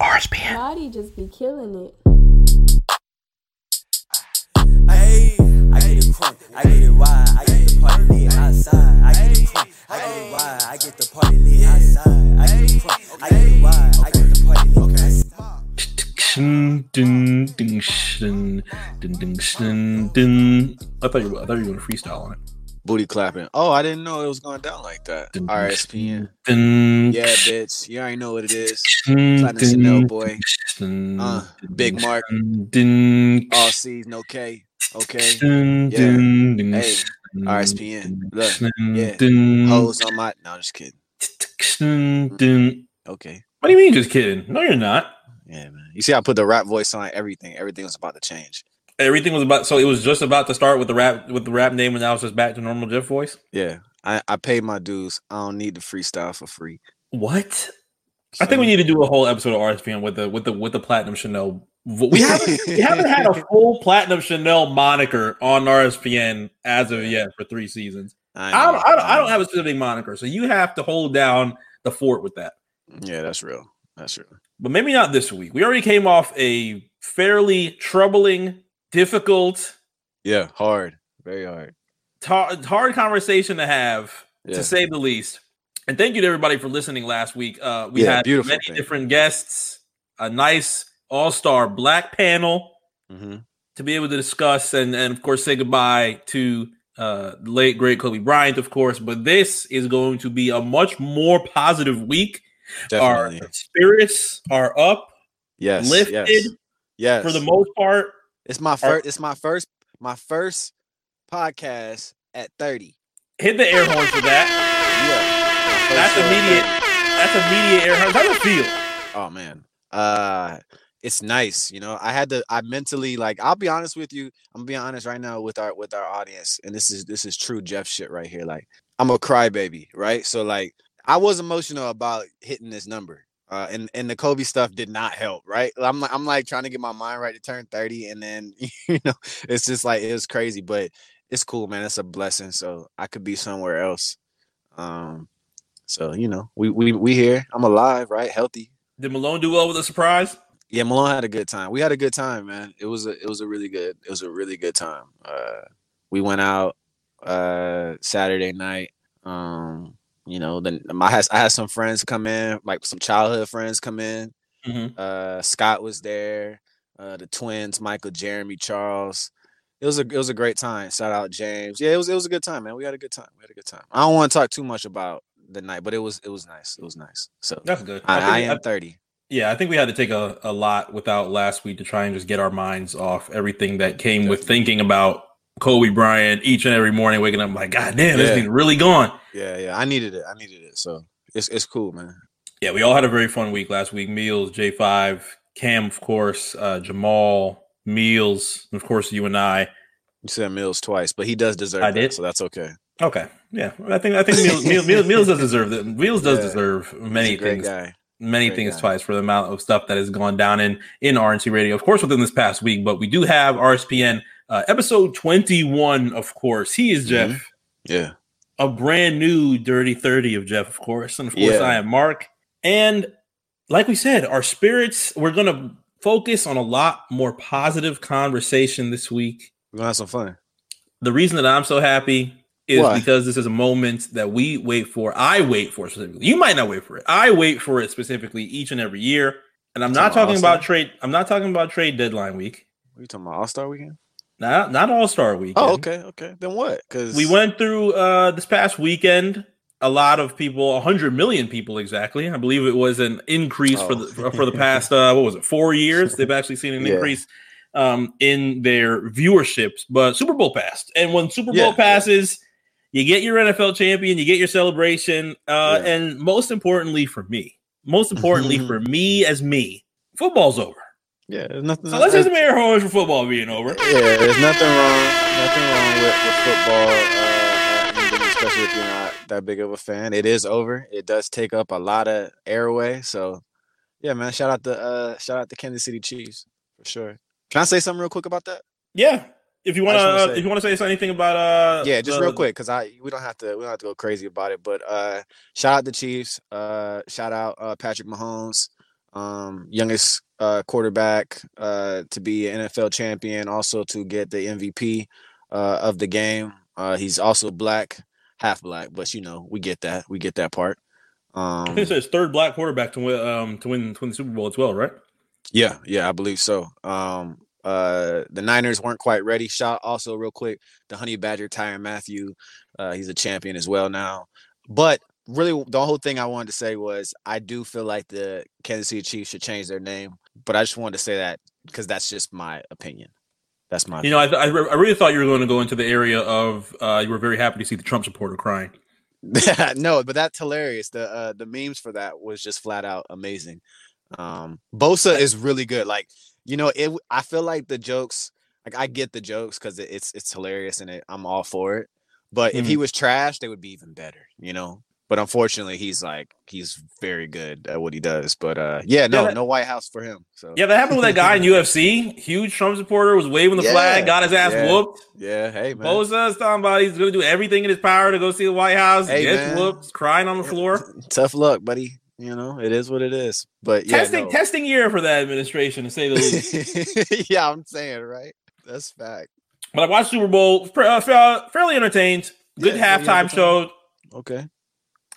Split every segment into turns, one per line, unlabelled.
RSPN.
Lottie just be killing it.
Hey, I get it crunk, I get it wide, I get the party lit outside. I get it crunk, I get it wide, I get the party lit outside. I get it crunk, I get it wide, I get the party lit outside.
Dun, dun, dun, dun, dun, dun, dun, dun. I thought you were, I thought you were going to freestyle on it.
Booty clapping. Oh, I didn't know it was going down like that. RSPN. Yeah, bitch. You already know what it is. Platinum Chanel boy. Uh, Big Mark. All C's, no K. Okay. Yeah. Hey, RSPN. Look, yeah. Hoes on my. No, I'm just kidding.
dun.
Okay.
What do you mean, just kidding? No, you're not.
Yeah, man. You see, I put the rap voice on everything. Everything was about to change.
Everything was about. So it was just about to start with the rap with the rap name, and now it's just back to normal Jeff voice.
Yeah. I, I paid my dues. I don't need the freestyle for free.
What? I think we need to do a whole episode of RSPN with the with the with the platinum Chanel. We haven't we haven't had a full platinum Chanel moniker on RSPN as of yet for three seasons.
I,
I don't, I don't, I don't have a specific moniker, so you have to hold down the fort with that.
Yeah, that's real. That's real.
But maybe not this week. We already came off a fairly troubling, difficult,
Yeah, hard. Very hard.
ta- hard conversation to have,
Yeah.
to say the least. And thank you to everybody for listening last week. Uh, we
Yeah,
had many
thing.
different guests, a nice all-star black panel
hmm
to be able to discuss and, and of course say goodbye to uh, the late great Kobe Bryant, of course. But this is going to be a much more positive week.
Definitely.
Our spirits are up,
yes.
lifted
Yes. yes.
for the most part.
It's my first. It's my first. My first podcast at thirty.
Hit the air horn for that.
Yeah.
That's
first show at
immediate.
30.
That's immediate air horn. How does it feel?
Oh man. Uh it's nice, you know. I had to I mentally like I'll be honest with you. I'm being honest right now with our with our audience. And this is this is true Jeff shit right here. Like I'm a crybaby, right? So like I was emotional about hitting this number. Uh, and and the Kobe stuff did not help, right? I'm like I'm like trying to get my mind right to turn 30, and then you know it's just like it was crazy, but it's cool, man. It's a blessing. So I could be somewhere else. Um, so you know we we we here. I'm alive, right? Healthy,
Did Malone do well with a surprise?
yeah, Malone had a good time. We had a good time, man. It was a it was a really good it was a really good time. Uh we went out uh Saturday night. Um, you know, then I had I had some friends come in, like some childhood friends come in.
Mhm.
Uh Scott was there, uh the twins, Michael, Jeremy, Charles. It was a it was a great time. Shout out James. Yeah, it was it was a good time, man. We had a good time. We had a good time. I don't want to talk too much about the night, but it was it was nice. It was nice. So
That's good.
I,
think-
I am 30.
Yeah, I think we had to take a, a lot without last week to try and just get our minds off everything that came with thinking about Kobe Bryant each and every morning, waking up like, God damn, this
Yeah.
thing's really gone.
Yeah, yeah. I needed it. I needed it. So it's it's cool, man.
Yeah, we all had a very fun week last week. Meals, J5, Cam, of course, uh, Jamal, Meals, and of course, you and I.
You said Meals twice, but he does deserve
I
that,
did.
so that's okay.
Okay, yeah, I think I think Meals, Meals, Meals, Meals does deserve that. Meals does
Yeah.
deserve many things.
guy.
many
Great
things
guy.
twice for the amount of stuff that has gone down in in RNC Radio, of course, within this past week. But we do have RSPN uh, episode twenty one. Of course, he is Jeff,
Mhm. Yeah.
a brand new Dirty Thirty of Jeff, of course, and of course,
Yeah.
I am Mark. And like we said, our spirits. We're gonna focus on a lot more positive conversation this week.
We're gonna have some fun.
The reason that I'm so happy is
Why?
because this is a moment that we wait for. I wait for specifically. You might not wait for it. I wait for it specifically each and every year. And I'm not
Talking about
talking about
All-Star?
trade. I'm not talking about trade deadline week.
Are you talking about? All Star weekend?
Not not All Star week.
Oh, okay, okay. Then what? Because
We went through uh this past weekend. A lot of people, 100 million people exactly. I believe it was an increase for
Oh.
the for, for the past uh what was it four years? They've actually seen an
Yeah.
increase um in their viewerships. But Super Bowl passed, and when Super Bowl
Yeah.
passes, you get your NFL champion, you get your celebration, uh,
Yeah.
and most importantly for me, most importantly for me as me, football's over.
Yeah, there's nothing.
So let's some air horns for football being over.
yeah, there's nothing wrong. Nothing wrong with, with football, uh, ending, especially if you're not that big of a fan. It is over. It does take up a lot of airway. So, yeah, man. Shout out the uh, shout out the Kansas City Chiefs for sure. Can I say something real quick about that?
Yeah. If you want
just wanna
to,
say-
if you want to say anything about, uh,
yeah, just
the-
real quick, cause I we don't have to we don't have to go crazy about it. But uh, shout out the Chiefs. Uh, shout out uh, Patrick Mahomes. Um, youngest uh, quarterback uh, to be an NFL champion, also to get the MVP uh, of the game. Uh, he's also black, half black, but you know we get that. We get that part.
I think
Um,
it's his third black quarterback to win um to win to win the Super Bowl as well, right?
yeah, yeah, I believe so. Um, uh, the Niners weren't quite ready. Shot also real quick. The Honey Badger Tyrann Mathieu, uh, he's a champion as well now. But really, the whole thing I wanted to say was I do feel like the Kansas City Chiefs should change their name. But I just wanted to say that because that's just my opinion. That's my
You know, I, I, I really thought you were going to go into the area of uh, you were very happy to see the Trump supporter crying.
no, but that's hilarious. The uh, the memes for that was just flat out amazing. Um, Bosa is really good. Like you know, it. I feel like the jokes. Like I get the jokes because it, it's it's hilarious and it, I'm all for it. But if he was trash, they would be even better. You know. But unfortunately, he's like he's very good at what he does. But uh, yeah, no,
that-
no White House for him. So
Yeah, that happened with that guy in UFC. Huge Trump supporter was waving the
Yeah,
flag, got his ass
yeah.
whooped.
yeah, hey man.
Bosa is talking about he's going to do everything in his power to go see the White House.
Hey,
gets
man.
whooped, crying on the floor.
Tough luck, buddy. You know, it is what it is. But yeah,
testing
no.
testing year for that administration, to say the least.
yeah, I'm saying right. That's fact.
but I watched Super Bowl, uh, fairly entertained. Good
Yeah, yeah,
halftime show.
Okay.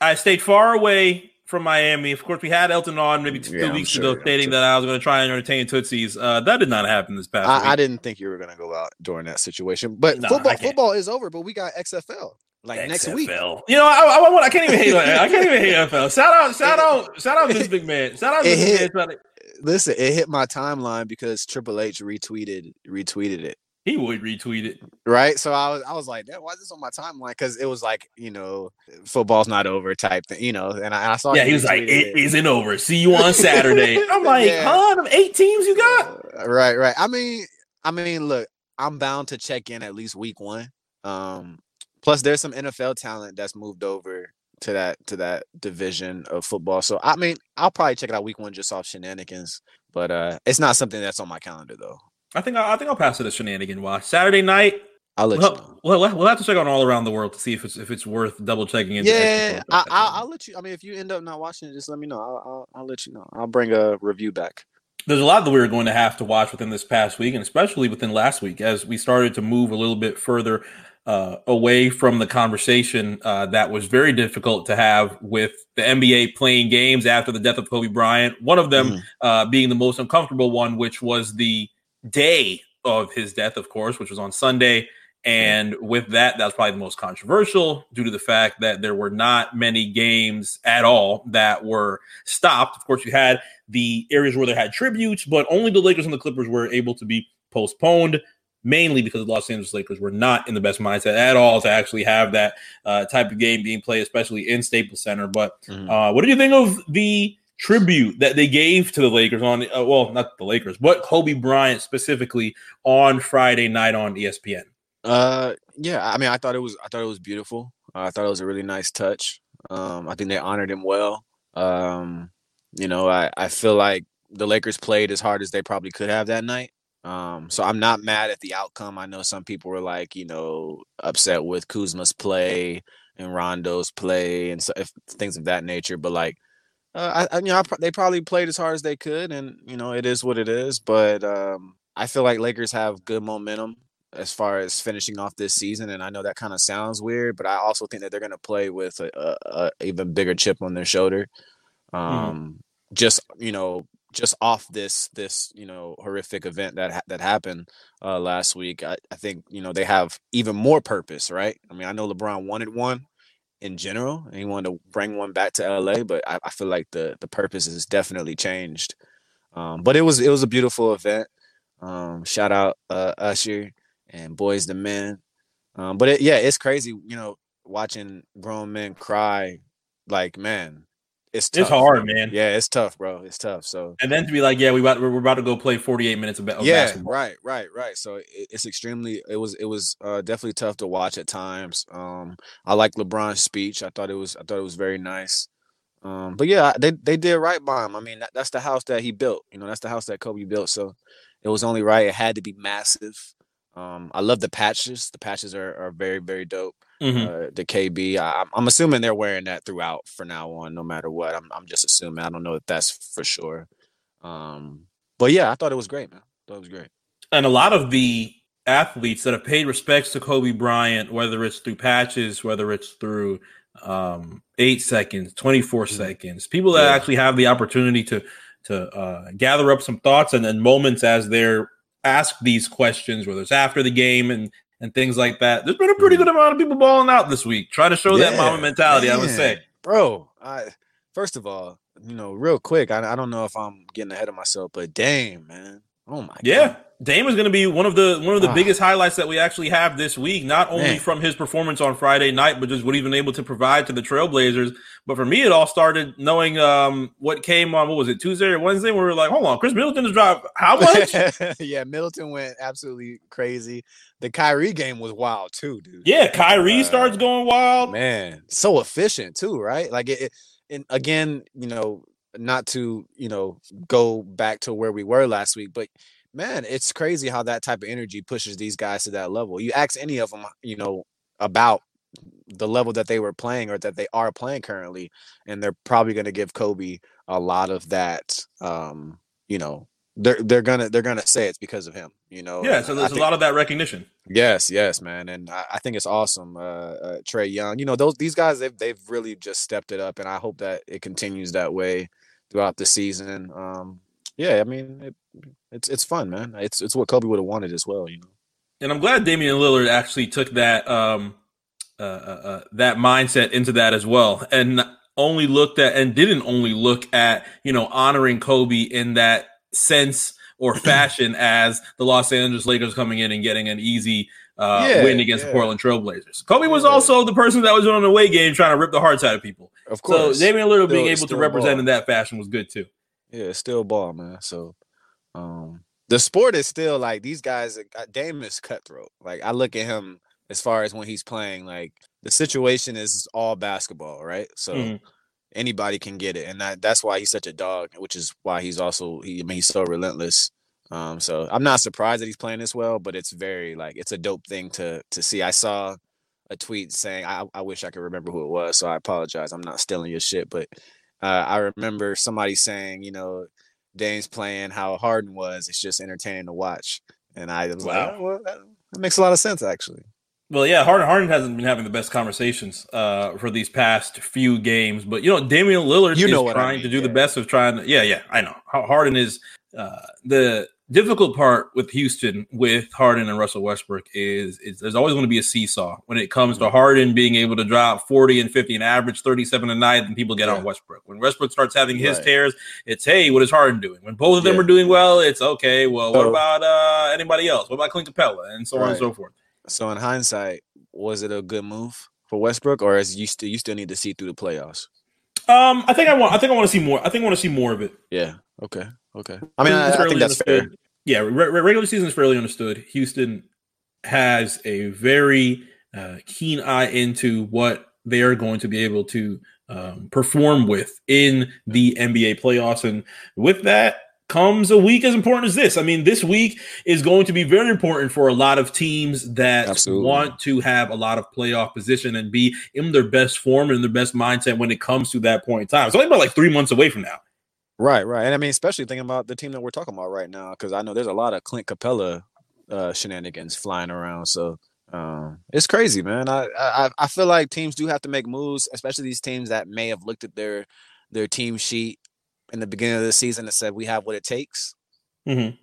I stayed far away from Miami. Of course, we had Elton on maybe two
Yeah,
weeks
sure,
ago stating
sure.
that I was going to try and entertain Tootsies. Uh, that did not happen this past week.
I, I didn't think you were gonna go out during that situation, but football football is over. But we got XFL like next week.
You know, I, I, want- I can't even hate. I can't even hate NFL. Shout out, shout out, shout out, to this big man. Shout out, this
hit.
big man.
Listen, it hit my timeline because Triple H retweeted retweeted it.
He would retweet it.
Right, so I was I was like, "Damn, why is this on my timeline? Because it was like you know, football's not over type thing, you know. And I, I saw
Yeah,
he
was like,
retweeted
"It isn't over. See you on Saturday." I'm like,
Yeah.
huh? Eight teams you got?
Uh, right, right. I mean, I mean, look, I'm bound to check in at least week one. Um, plus, there's some NFL talent that's moved over to that to that division of football. So, I mean, I'll probably check it out week one just off shenanigans. But uh, it's not something that's on my calendar though.
I think I, I think I'll pass it a shenanigan watch Saturday night.
I'll let you know.
Well, we'll, we'll have to check on all around the world to see if it's if it's worth double checking. into
Yeah,
XFL.
I, I, I'll let you. I mean, if you end up not watching it, just let me know. I'll, I'll, I'll let you know. I'll bring a review back.
there's a lot that we were going to have to watch within this past week, and especially within last week, as we started to move a little bit further uh, away from the conversation uh, that was very difficult to have with the NBA playing games after the death of Kobe Bryant. One of them
Mhm.
uh, being the most uncomfortable one, which was the day of his death, of course, which was on Sunday. And with that, that was probably the most controversial due to the fact that there were not many games at all that were stopped. Of course, you had the areas where they had tributes, but only the Lakers and the Clippers were able to be postponed, mainly because the Los Angeles Lakers were not in the best mindset at all to actually have that uh, type of game being played, especially in Staples Center. But
Mhm.
uh, what did you think of the tribute that they gave to the Lakers on? Uh, well, not the Lakers, but Kobe Bryant specifically on Friday night on ESPN.
Uh, yeah. I mean, I thought it was. I thought it was beautiful. Uh, I thought it was a really nice touch. Um, I think they honored him well. Um, you know, I I feel like the Lakers played as hard as they probably could have that night. Um, so I'm not mad at the outcome. I know some people were like, you know, upset with Kuzma's play and Rondo's play and so if, things of that nature. But like, uh, I, I you know I, they probably played as hard as they could, and you know, it is what it is. But um, I feel like Lakers have good momentum as far as finishing off this season. And I know that kind of sounds weird, but I also think that they're going to play with a, a, a even bigger chip on their shoulder. Um, just you know, just off this this you know horrific event that ha- that happened uh, last week. I, I think you know they have even more purpose, right? I mean, I know LeBron wanted one in general, and he wanted to bring one back to LA, but I, I feel like the the purpose has definitely changed. Um, but it was it was a beautiful event. Um, shout out uh, Usher and Boyz II Men. Um, but it, yeah, it's crazy, you know, watching grown men cry. Like, man, it's tough.
It's hard, man.
Yeah, it's tough, bro. It's tough. So
And then to be like, yeah, we about, we're about to go play 48 minutes of, of
yeah,
basketball.
right, right, right. So it, it's extremely. It was it was uh, definitely tough to watch at times. Um, I like LeBron's speech. I thought it was I thought it was very nice. Um, but yeah, they they did right by him. I mean, that, that's the house that he built. You know, that's the house that Kobe built. So it was only right. It had to be massive. Um, I love the patches. The patches are, are very very dope.
Mhm.
Uh, the KB. I, I'm- I'm assuming they're wearing that throughout for now on, no matter what. I'm I'm just assuming. I don't know if that's for sure. Um, but yeah, I thought it was great, man. I thought it was great.
And a lot of the athletes that have paid respects to Kobe Bryant, whether it's through patches, whether it's through um, eight seconds, 24 mm-hmm. seconds, people that yeah. actually have the opportunity to to uh, gather up some thoughts and then moments as they're asked these questions, whether it's after the game and and things like that. There's been a pretty good amount of people balling out this week, trying to show yeah, that Mamba mentality. Man. I would say,
bro. I first of all, you know, real quick, I, I don't know if I'm getting ahead of myself, but damn, man, oh my,
yeah. God. Dame is going to be one of the one of the ah. biggest highlights that we actually have this week. Not only Man. from his performance on Friday night, but just what he's been able to provide to the Trailblazers. But for me, it all started knowing um, what came on. What was it Tuesday or Wednesday? Where we were like, hold on, Khris Middleton has dropped how much?
yeah, Middleton went absolutely crazy. The Kyrie game was wild too, dude.
Yeah, Kyrie uh, starts going wild.
Man, so efficient too, right? Like it, it and again, you know, not to you know go back to where we were last week, but man, it's crazy how that type of energy pushes these guys to that level. You ask any of them, you know, about the level that they were playing or that they are playing currently, and they're probably going to give Kobe a lot of that. Um, you know, they're they're gonna they're gonna say it's because of him. You know.
Yeah. So there's think, a lot of that recognition.
Yes. Yes, man, and I, I think it's awesome. Uh, uh, Trae Young. You know, those these guys they've they've really just stepped it up, and I hope that it continues that way throughout the season. Um, yeah, I mean, it, it's it's fun, man. It's it's what Kobe would have wanted as well, you know.
And I'm glad Damian Lillard actually took that um uh, uh, uh, that mindset into that as well, and only looked at and didn't only look at you know honoring Kobe in that sense or fashion as the Los Angeles Lakers coming in and getting an easy uh, yeah, win against yeah. the Portland Trailblazers. Kobe was yeah. also the person that was on the away game trying to rip the hearts out of people.
Of course.
So Damian Lillard being able to represent ball. in that fashion was good too.
Yeah, it's still ball, man. So um the sport is still like these guys uh, Dame is cutthroat. Like I look at him as far as when he's playing, like the situation is all basketball, right? So mm-hmm. anybody can get it. And that that's why he's such a dog, which is why he's also he I mean he's so relentless. Um, so I'm not surprised that he's playing this well, but it's very like it's a dope thing to to see. I saw a tweet saying I, I wish I could remember who it was, so I apologize. I'm not stealing your shit, but uh, I remember somebody saying, you know, Dame's playing how Harden was. It's just entertaining to watch, and I was wow. like, oh, well, that, that, makes a lot of sense actually.
Well, yeah, Harden Harden hasn't been having the best conversations uh, for these past few games, but you know, Damian Lillard you know is trying I mean, to do yeah. the best of trying. To, yeah, yeah, I know. Harden is uh, the difficult part with Houston with Harden and Russell Westbrook is, is there's always going to be a seesaw when it comes to Harden being able to drop 40 and 50 and average 37 a night and people get yeah. on Westbrook. When Westbrook starts having his right. tears, it's hey, what is Harden doing? When both of them yeah. are doing well, it's okay. Well, what about uh, anybody else? What about Clint Capela and so right. on and so forth?
So in hindsight, was it a good move for Westbrook, or is you still you still need to see through the playoffs?
Um, I think I want. I think I want to see more. I think I want to see more of it.
Yeah. Okay. Okay. I mean, I, I think that's fair
yeah, re- regular season is fairly understood. Houston has a very uh, keen eye into what they are going to be able to um, perform with in the NBA playoffs, and with that comes a week as important as this. I mean, this week is going to be very important for a lot of teams that Absolutely. want to have a lot of playoff position and be in their best form and their best mindset when it comes to that point in time. It's only about like three months away from now.
Right, right. And I mean, especially thinking about the team that we're talking about right now, because I know there's a lot of Clint Capela uh, shenanigans flying around. So um, it's crazy, man. I, I I feel like teams do have to make moves, especially these teams that may have looked at their their team sheet in the beginning of the season and said we have what it takes. Mm-hmm.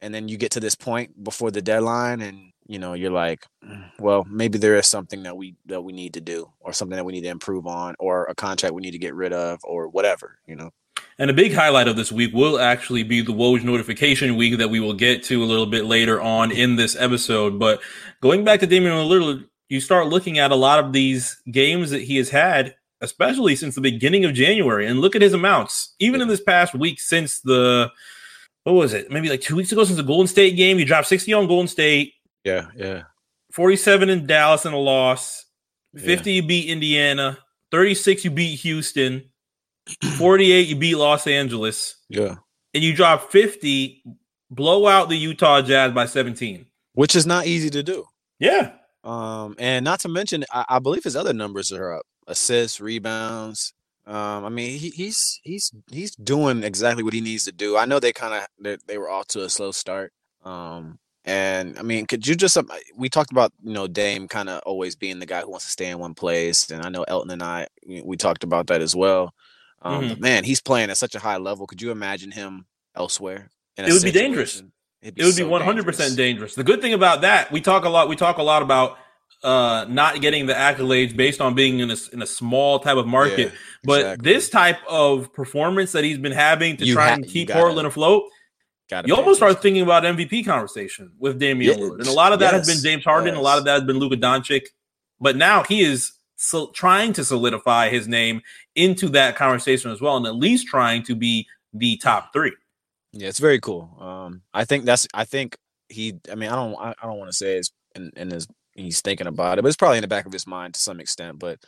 And then you get to this point before the deadline, and you know you're like, mm, well, maybe there is something that we that we need to do, or something that we need to improve on, or a contract we need to get rid of, or whatever, you know.
And a big highlight of this week will actually be the Woj notification week that we will get to a little bit later on in this episode. But going back to Damian Lillard, you start looking at a lot of these games that he has had, especially since the beginning of January, and look at his amounts. Even in this past week, since the what was it? Maybe like two weeks ago, since the Golden State game, he dropped 60 on Golden State.
Yeah, yeah.
47 in Dallas in a loss. 50 yeah. you beat Indiana. 36 you beat Houston. 48, you beat Los Angeles.
Yeah.
And you drop 50, blow out the Utah Jazz by 17.
Which is not easy to do.
Yeah.
Um, and not to mention, I, I believe his other numbers are up. Assists, rebounds. Um, I mean, he, he's he's he's doing exactly what he needs to do. I know they kind of they, they were off to a slow start. Um, and I mean, could you just um, we talked about you know Dame kind of always being the guy who wants to stay in one place, and I know Elton and I we talked about that as well. Um,
Mhm.
but man, he's playing at such a high level. Could you imagine him elsewhere? in a
It would be dangerous. It be one hundred percent dangerous. The good thing about that, we talk a lot. We talk a lot about uh not getting the accolades based on being in a in a small type of market.
Yeah,
but
exactly.
this type of performance that he's been having to
You
try
ha-
and keep
gotta-
Portland afloat, you almost start thinking about MVP conversation with Damian
Yeah,
Lillard, and a lot of that has been James Harden. A lot of that has been Luka Doncic. But now he is so trying to solidify his name into that conversation as well, and at least trying to be the top three.
Yeah, it's very cool. Um, I think that's. I think he. I mean, I don't. I, I don't want to say it's in, in his. He's thinking about it, but it's probably in the back of his mind to some extent. But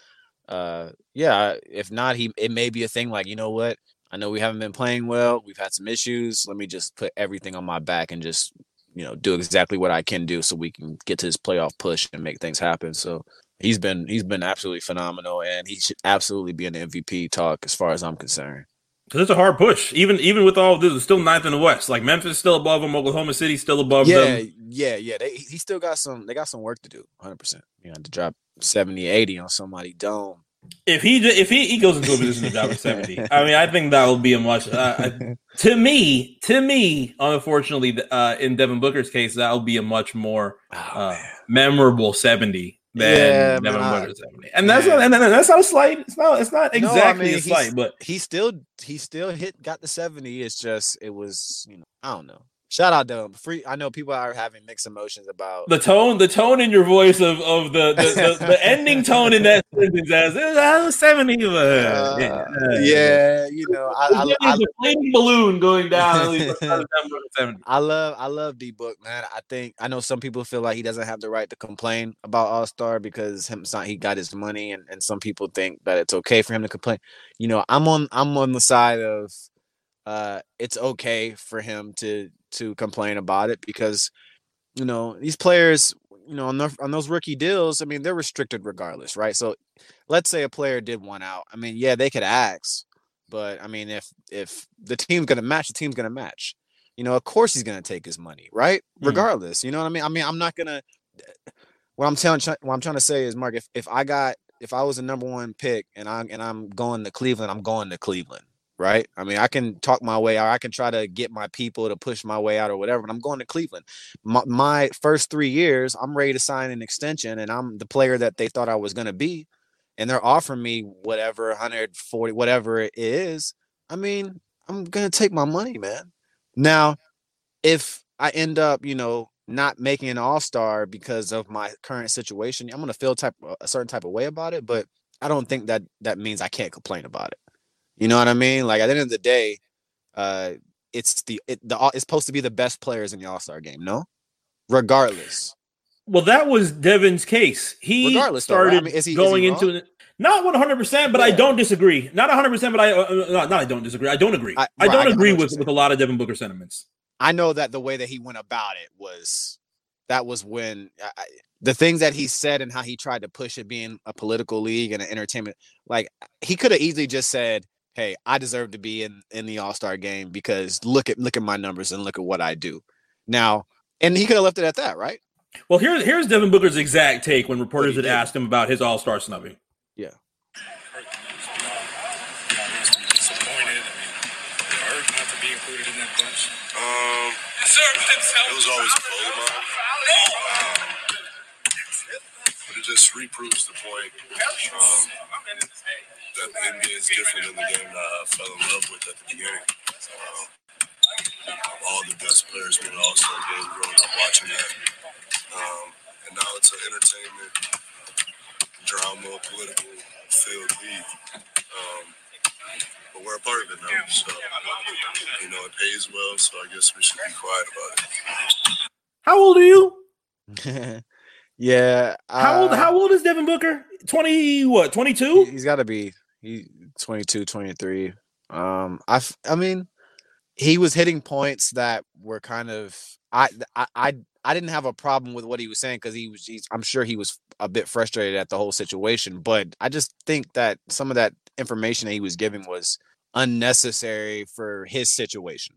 uh, yeah, if not, he it may be a thing. Like you know what? I know we haven't been playing well. We've had some issues. Let me just put everything on my back and just you know do exactly what I can do so we can get to this playoff push and make things happen. So he's been he's been absolutely phenomenal, and he should absolutely be in the MVP talk as far as I'm concerned.
Because it's a hard push, even even with all of this, it's still ninth in the West. Like Memphis is still above them, Oklahoma City still above
yeah,
them.
yeah, yeah. They he still got some they got some work to do, 100%. You know, to drop 70, 80 on somebody dome.
If he if he, he goes into a position to drop a seventy, I mean, I think that will be a much. Uh, I- to me, to me, unfortunately, uh, in Devin Booker's case, that will be a much more
Oh,
uh,
man.
memorable seventy than
Yeah,
Devin
man, I-
Booker's seventy. And that's not, and, that's not a slight. It's not. It's not
No, I
exactly
mean,
a slight, but
he still he still hit got the 70. It's just it was, you know, I don't know. Shout out to him. Free I know people are having mixed emotions about
the tone, the tone in your voice of of the the, the, the ending tone in that sentence as uh, seventy. Uh, yeah,
yeah, you know, I, I,
It's
I,
a flaming balloon going down. At least by the time we're at 70.
I love I love D Book, man. I think I know some people feel like he doesn't have the right to complain about All Star because him he got his money, and, and some people think that it's okay for him to complain. You know, I'm on I'm on the side of uh it's okay for him to to complain about it because you know these players you know on the, on those rookie deals i mean they're restricted regardless right? So let's say a player did one out i mean yeah they could ask but i mean if if the team's gonna match the team's gonna match. You know of course he's gonna take his money right?
Mhm.
regardless you know what i mean? I mean i'm not gonna what i'm telling what i'm trying to say is mark if, if i got if i was a number one pick and i and i'm going to cleveland i'm going to cleveland right? I mean, I can talk my way out. I can try to get my people to push my way out or whatever, but I'm going to Cleveland. My, my first three years, I'm ready to sign an extension, and I'm the player that they thought I was going to be, and they're offering me whatever 140, whatever it is. I mean, I'm gonna take my money, man. Now, if I end up, you know, not making an All Star because of my current situation, I'm gonna feel type a certain type of way about it, but I don't think that that means I can't complain about it. You know what I mean? Like at the end of the day, uh, it's the it, the it's supposed to be the best players in the All Star game. No, regardless.
Well, that was Devin's case. He
Regardless, though, right? I
started
mean, is he- is
going
he
into. Not 100%, but I don't disagree. Not 100%, but I uh, uh, not, not I don't disagree. I don't agree.
I-
I,
right, I- I
don't
know
agree with, with a lot of Devin Booker sentiments.
I know that the way that he went about it was that was when I, I- the things that he said and how he tried to push it being a political league and an entertainment like he could have easily just said hey i deserve to be in in the all-star game because look at look at my numbers and look at what i do now and he could have left it at that right
Well, here's here's Devin Booker's exact take when reporters had
did.
asked him about his All Star snubbing.
disappointed. I mean, it hurt not to be included in that bunch.
Um, it was always a goal of mine. But it just reproves the point um, that the NBA is different than the game that I fell in love with at the beginning. Um, all the best players made All Star game growing up watching that. Um, and now it's an entertainment, drama, political field league. Um, but we're a part of it now. So, you know, it pays well, so I guess we should be quiet about it.
How old are you?
yeah
How old
uh,
how old is Devin Booker? 20 what? 22?
he's got to be he 22 23 um i i mean he was hitting points that were kind of i i i, I didn't have a problem with what he was saying because he was he's, i'm sure he was a bit frustrated at the whole situation but i just think that some of that information that he was giving was unnecessary for his situation.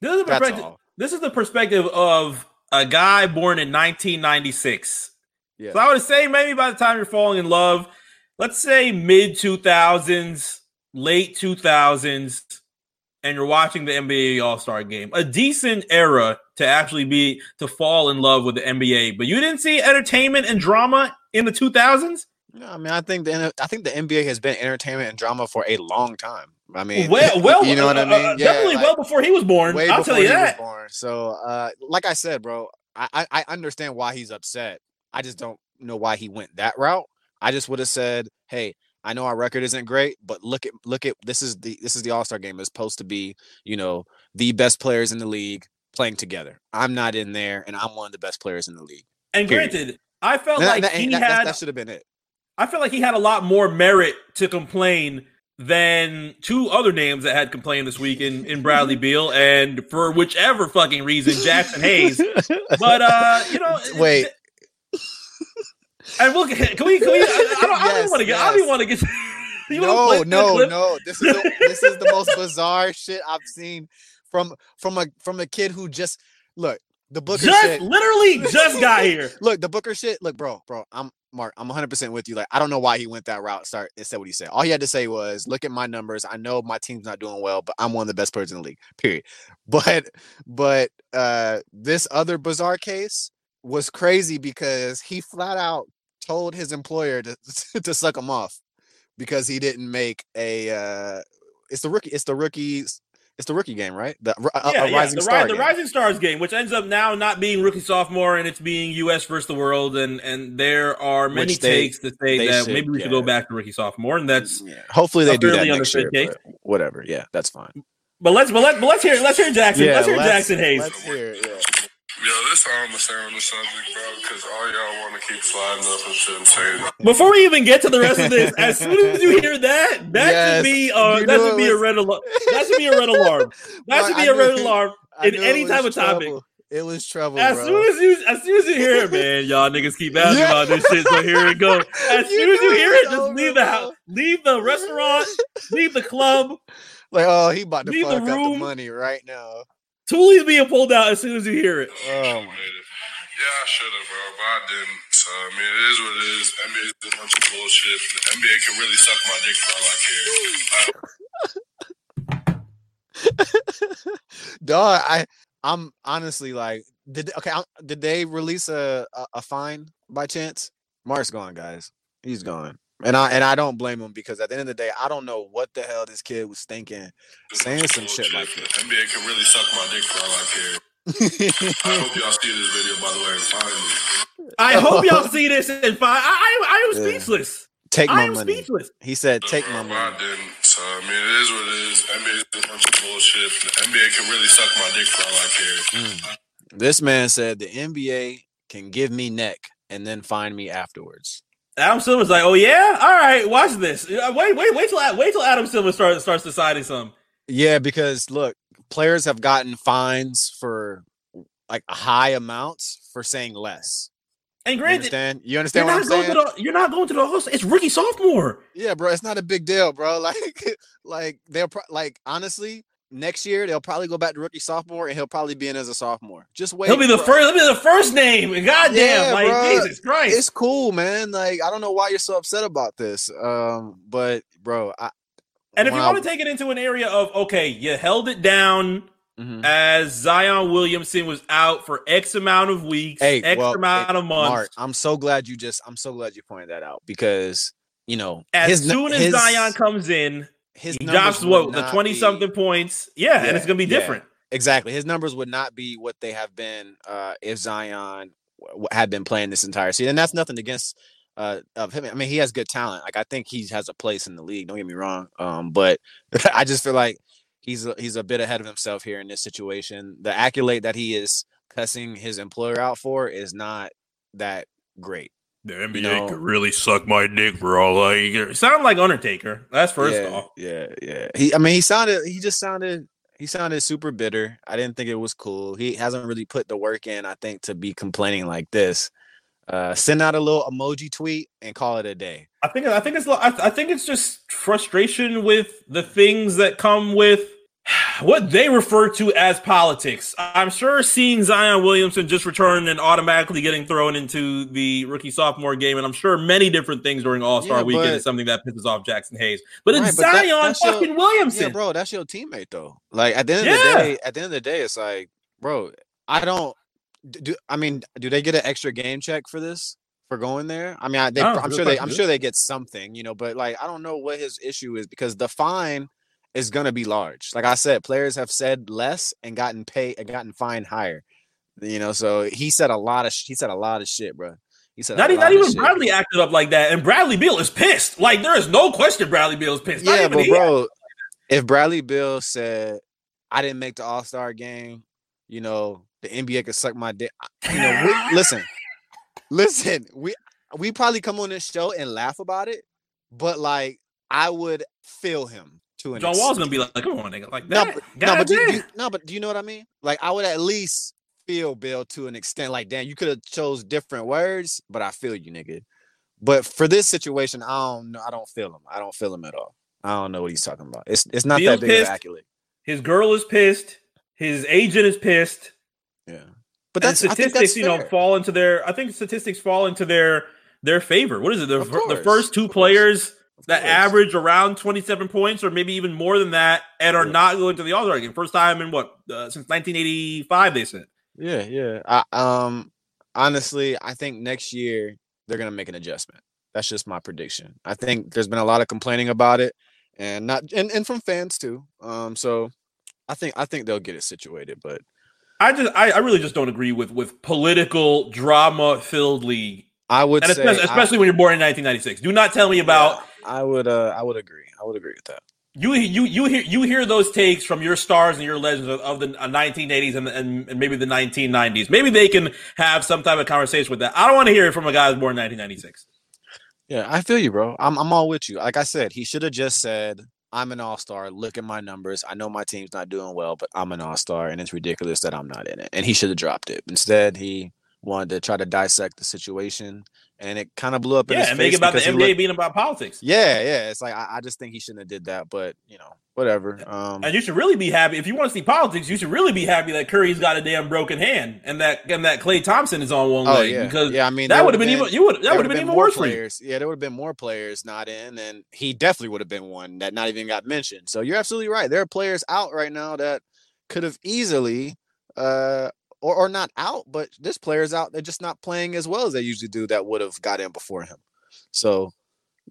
This is the perspective. This is the perspective of a guy born in 1996.
Yeah.
So I would say maybe by the time you're falling in love, let's say mid 2000s, late 2000s, and you're watching the NBA All Star game, a decent era to actually be to fall in love with the NBA. But you didn't see entertainment and drama in the 2000s.
No, I mean, I think the I think the NBA has been entertainment and drama for a long time. I mean,
Well, well,
you know what I
uh,
mean?
uh,
Yeah,
definitely
like,
well before he was born.
way
I'll
before
tell you
he
that.
was born. So, uh, like I said, bro, I, I I understand why he's upset. I just don't know why he went that route. I just would have said, "Hey, I know our record isn't great, but look at look at this is the this is the All Star game. It's supposed to be, you know, the best players in the league playing together. I'm not in there, and I'm one of the best players in the league.
And
Period.
granted, I felt
that-
like
that-
he
that-
had
that should have been it.
I feel like he had a lot more merit to complain than two other names that had complained this week in, in Bradley Beal and for whichever fucking reason Jaxson Hayes. But uh, you know,
Wait.
And we'll get can we can we I, I don't, I don't want to get I
yes.
don't want to get you
no, no, no. This is the, this is the most bizarre shit I've seen from from a from a kid who just look the Booker
Just
shit.
literally just got here.
Look, the Booker shit. Look, bro, bro. I'm Mark. I'm 100 percent with you. Like, I don't know why he went that route. Start and said what he said. All he had to say was, "Look at my numbers. I know my team's not doing well, but I'm one of the best players in the league." Period. But but uh this other bizarre case was crazy because he flat out told his employer to to suck him off because he didn't make a. uh It's the rookie. It's the rookies. It's the rookie game, right? The a,
yeah, yeah,
rising
the,
star.
the. Rising Stars game, which ends up now not being rookie sophomore and it's being U.S. versus the world, and and there are many
Which they-
takes to say that
should
maybe we should go back to rookie sophomore, and that's
Yeah. Hopefully they do that next year. Whatever. Yeah, that's fine.
But let's but let but let's hear let's hear Jaxson. let's hear Jaxson Hayes.
Let's hear. Yeah.
Yo, this all I'm say on the subject, bro, because all y'all want to keep sliding up and shit and
Before we even get to the rest of this, as soon as you hear that, that
Yes,
should be uh,
you
that should
it
be a red alarm. That should be a red alarm. That should be a red alarm in any type
was
of topic.
It was trouble,
As
bro.
soon as you as soon as you hear it, man, y'all niggas keep asking
Yeah.
about this shit. So here it goes. As
You
soon as you hear it, just
over,
leave the house, leave the restaurant, leave the club.
like, oh, he about to
Leave the
fuck up the money right now.
Tooley's being pulled out as soon as you hear it.
Oh my.
Yeah, I should have, bro, but I didn't. So, I mean, it is what it is. NBA is a bunch of bullshit. The NBA can really suck my dick for all I care. I,
Dog, I I'm honestly like, did okay? i did they release a, a a fine by chance? Mark's gone, guys. He's gone, and I and I don't blame him because at the end of the day, I don't know what the hell this kid was thinking.
it's
Saying some shit like
bullshit. The NBA can really suck my dick for all I care. I hope y'all see this video, by the way, and find me.
I hope y'all see this and find. I, I, I am
Yeah.
speechless.
Take
I
my
am
money.
speechless.
He said, "Take
Bro,
my
but I didn't. So, I mean, it is what it is. NBA is a bunch of bullshit. The NBA can really suck my dick for all I care. Mm.
This man said the NBA can give me neck and then find me afterwards.
Adam Silver's like, oh yeah, all right, watch this. Uh, Wait, wait, wait till wait till Adam Silver starts starts deciding something.
Yeah, because look, players have gotten fines for like a high amounts for saying less.
And
You
granted,
understand? You understand what I'm saying?
the you're not going to the host. It's rookie sophomore.
Yeah, bro, it's not a big deal, bro. Like, like they'll pro- like honestly, next year they'll probably go back to rookie sophomore, and he'll probably be in as a sophomore. Just wait.
He'll be the
bro.
first. He'll be the first name. Goddamn,
Yeah,
like
bro.
Jesus Christ.
It's cool, man. Like, I don't know why you're so upset about this. Um, but bro, I,
and if you
I-
want to take it into an area of okay, you held it down
Mhm.
as Zion Williamson was out for X amount of weeks,
Hey,
X
well,
amount
hey,
of months.
Mark, I'm so glad you just I'm so glad you pointed that out because you know
as
his
soon as
his-
Zion comes in,
his
he drops what the twenty something points. Yeah, and it's gonna be
yeah.
different.
exactly his numbers would not be what they have been uh if Zion w- w- had been playing this entire season. And that's nothing against uh of him. I mean, he has good talent. Like I think he has a place in the league. Don't get me wrong. Um, but I just feel like he's a, he's a bit ahead of himself here in this situation. The accolade that he is cussing his employer out for is not that great.
The NBA
know-
could really suck my dick for all I care. Sound like Undertaker. That's first
yeah,
off.
Yeah, yeah. He, I mean, he sounded. He just sounded. He sounded super bitter. I didn't think it was cool. He hasn't really put the work in. I think to be complaining like this. Uh, send out a little emoji tweet and call it a day.
I think I think it's I think it's just frustration with the things that come with what they refer to as politics. I'm sure seeing Zion Williamson just return and automatically getting thrown into the rookie sophomore game, and I'm sure many different things during All Star
Yeah,
Weekend is something that pisses off Jaxson Hayes. But
Right,
it's
but that-
Zion
your-
fucking Williamson.
Yeah, bro, that's your teammate though. Like at the end of
Yeah.
the day, at the end of the day, it's like, bro, I don't do. I mean, do they get an extra game check for this for going there? I mean, I, they, I'm sure they, I'm sure they get something, you know. But like, I don't know what his issue is because the fine is gonna be large. Like I said, players have said less and gotten pay and gotten fined higher. You know, so he said a lot of sh- he said a lot of shit, bro. He said
Not, not even
shit.
Bradley acted up like that, and Bradley Beal is pissed. Like there is no question Bradley Beal is pissed.
Yeah, but bro, if Bradley Beal said I didn't make the All Star game, you know the NBA could suck my dick. You know, we, listen, listen, we we probably come on this show and laugh about it, but like I would feel him to an
John Wall's gonna be like, "Come on, nigga, like
no,
that."
but, no, but do, no, but do you know what I mean? Like I would at least feel Bill to an extent. Like, damn, you could have chose different words, but I feel you, nigga. But for this situation, I don't know. I don't feel him. I don't feel him at all. I don't know what he's talking about. It's it's not
Bill's
that big
pissed.
accolade.
His girl is pissed. His agent is pissed.
Yeah, but that's
statistics,
that's
you know, fall into their. I think statistics fall into their their favor. What is it? The, the first two
of
players
Of
that average around twenty seven points, or maybe even more than that, and are
Yeah.
not going to the All Star game. First time in what uh, since nineteen eighty five? They said.
Yeah, yeah. I, um, honestly, I think next year they're gonna make an adjustment. That's just my prediction. I think there's been a lot of complaining about it, and not and, and from fans too. Um, so I think I think they'll get it situated. But
I just, I, I really just don't agree with with political drama filled league,
I would
and
say,
especially,
I-
when you're born in 1996. Do not tell me about
yeah, I would, uh, I would agree. I would agree with that.
you you you hear you hear those takes from your stars and your legends of, of the uh, 1980s and, and and maybe the 1990s. Maybe they can have some type of conversation with that. I don't want to hear it from a guy who's born in 1996.
Yeah, I feel you, bro. I'm I'm all with you. Like I said, he should have just said, "I'm an all star. Look at my numbers. I know my team's not doing well, but I'm an all star, and it's ridiculous that I'm not in it." And he should have dropped it. Instead, he wanted to try to dissect the situation, and it kind of blew up in
Yeah, and make it about the NBA
looked-
being about politics.
yeah, yeah. It's like I, I just think he shouldn't have did that, but you know, whatever. Um,
And you should really be happy if you want to see politics. You should really be happy that Curry's got a damn broken hand and that and that Klay Thompson is on one
oh
leg
yeah,
because
yeah. I mean,
that would have
would've
been even you would that would have
would've
been even
more
worse for you.
players. Yeah, there would have been more players not in, and he definitely would have been one that not even got mentioned. So you're absolutely right. There are players out right now that could have easily, uh, or or not out, but this player's out. They're just not playing as well as they usually do. That would have got in before him. So,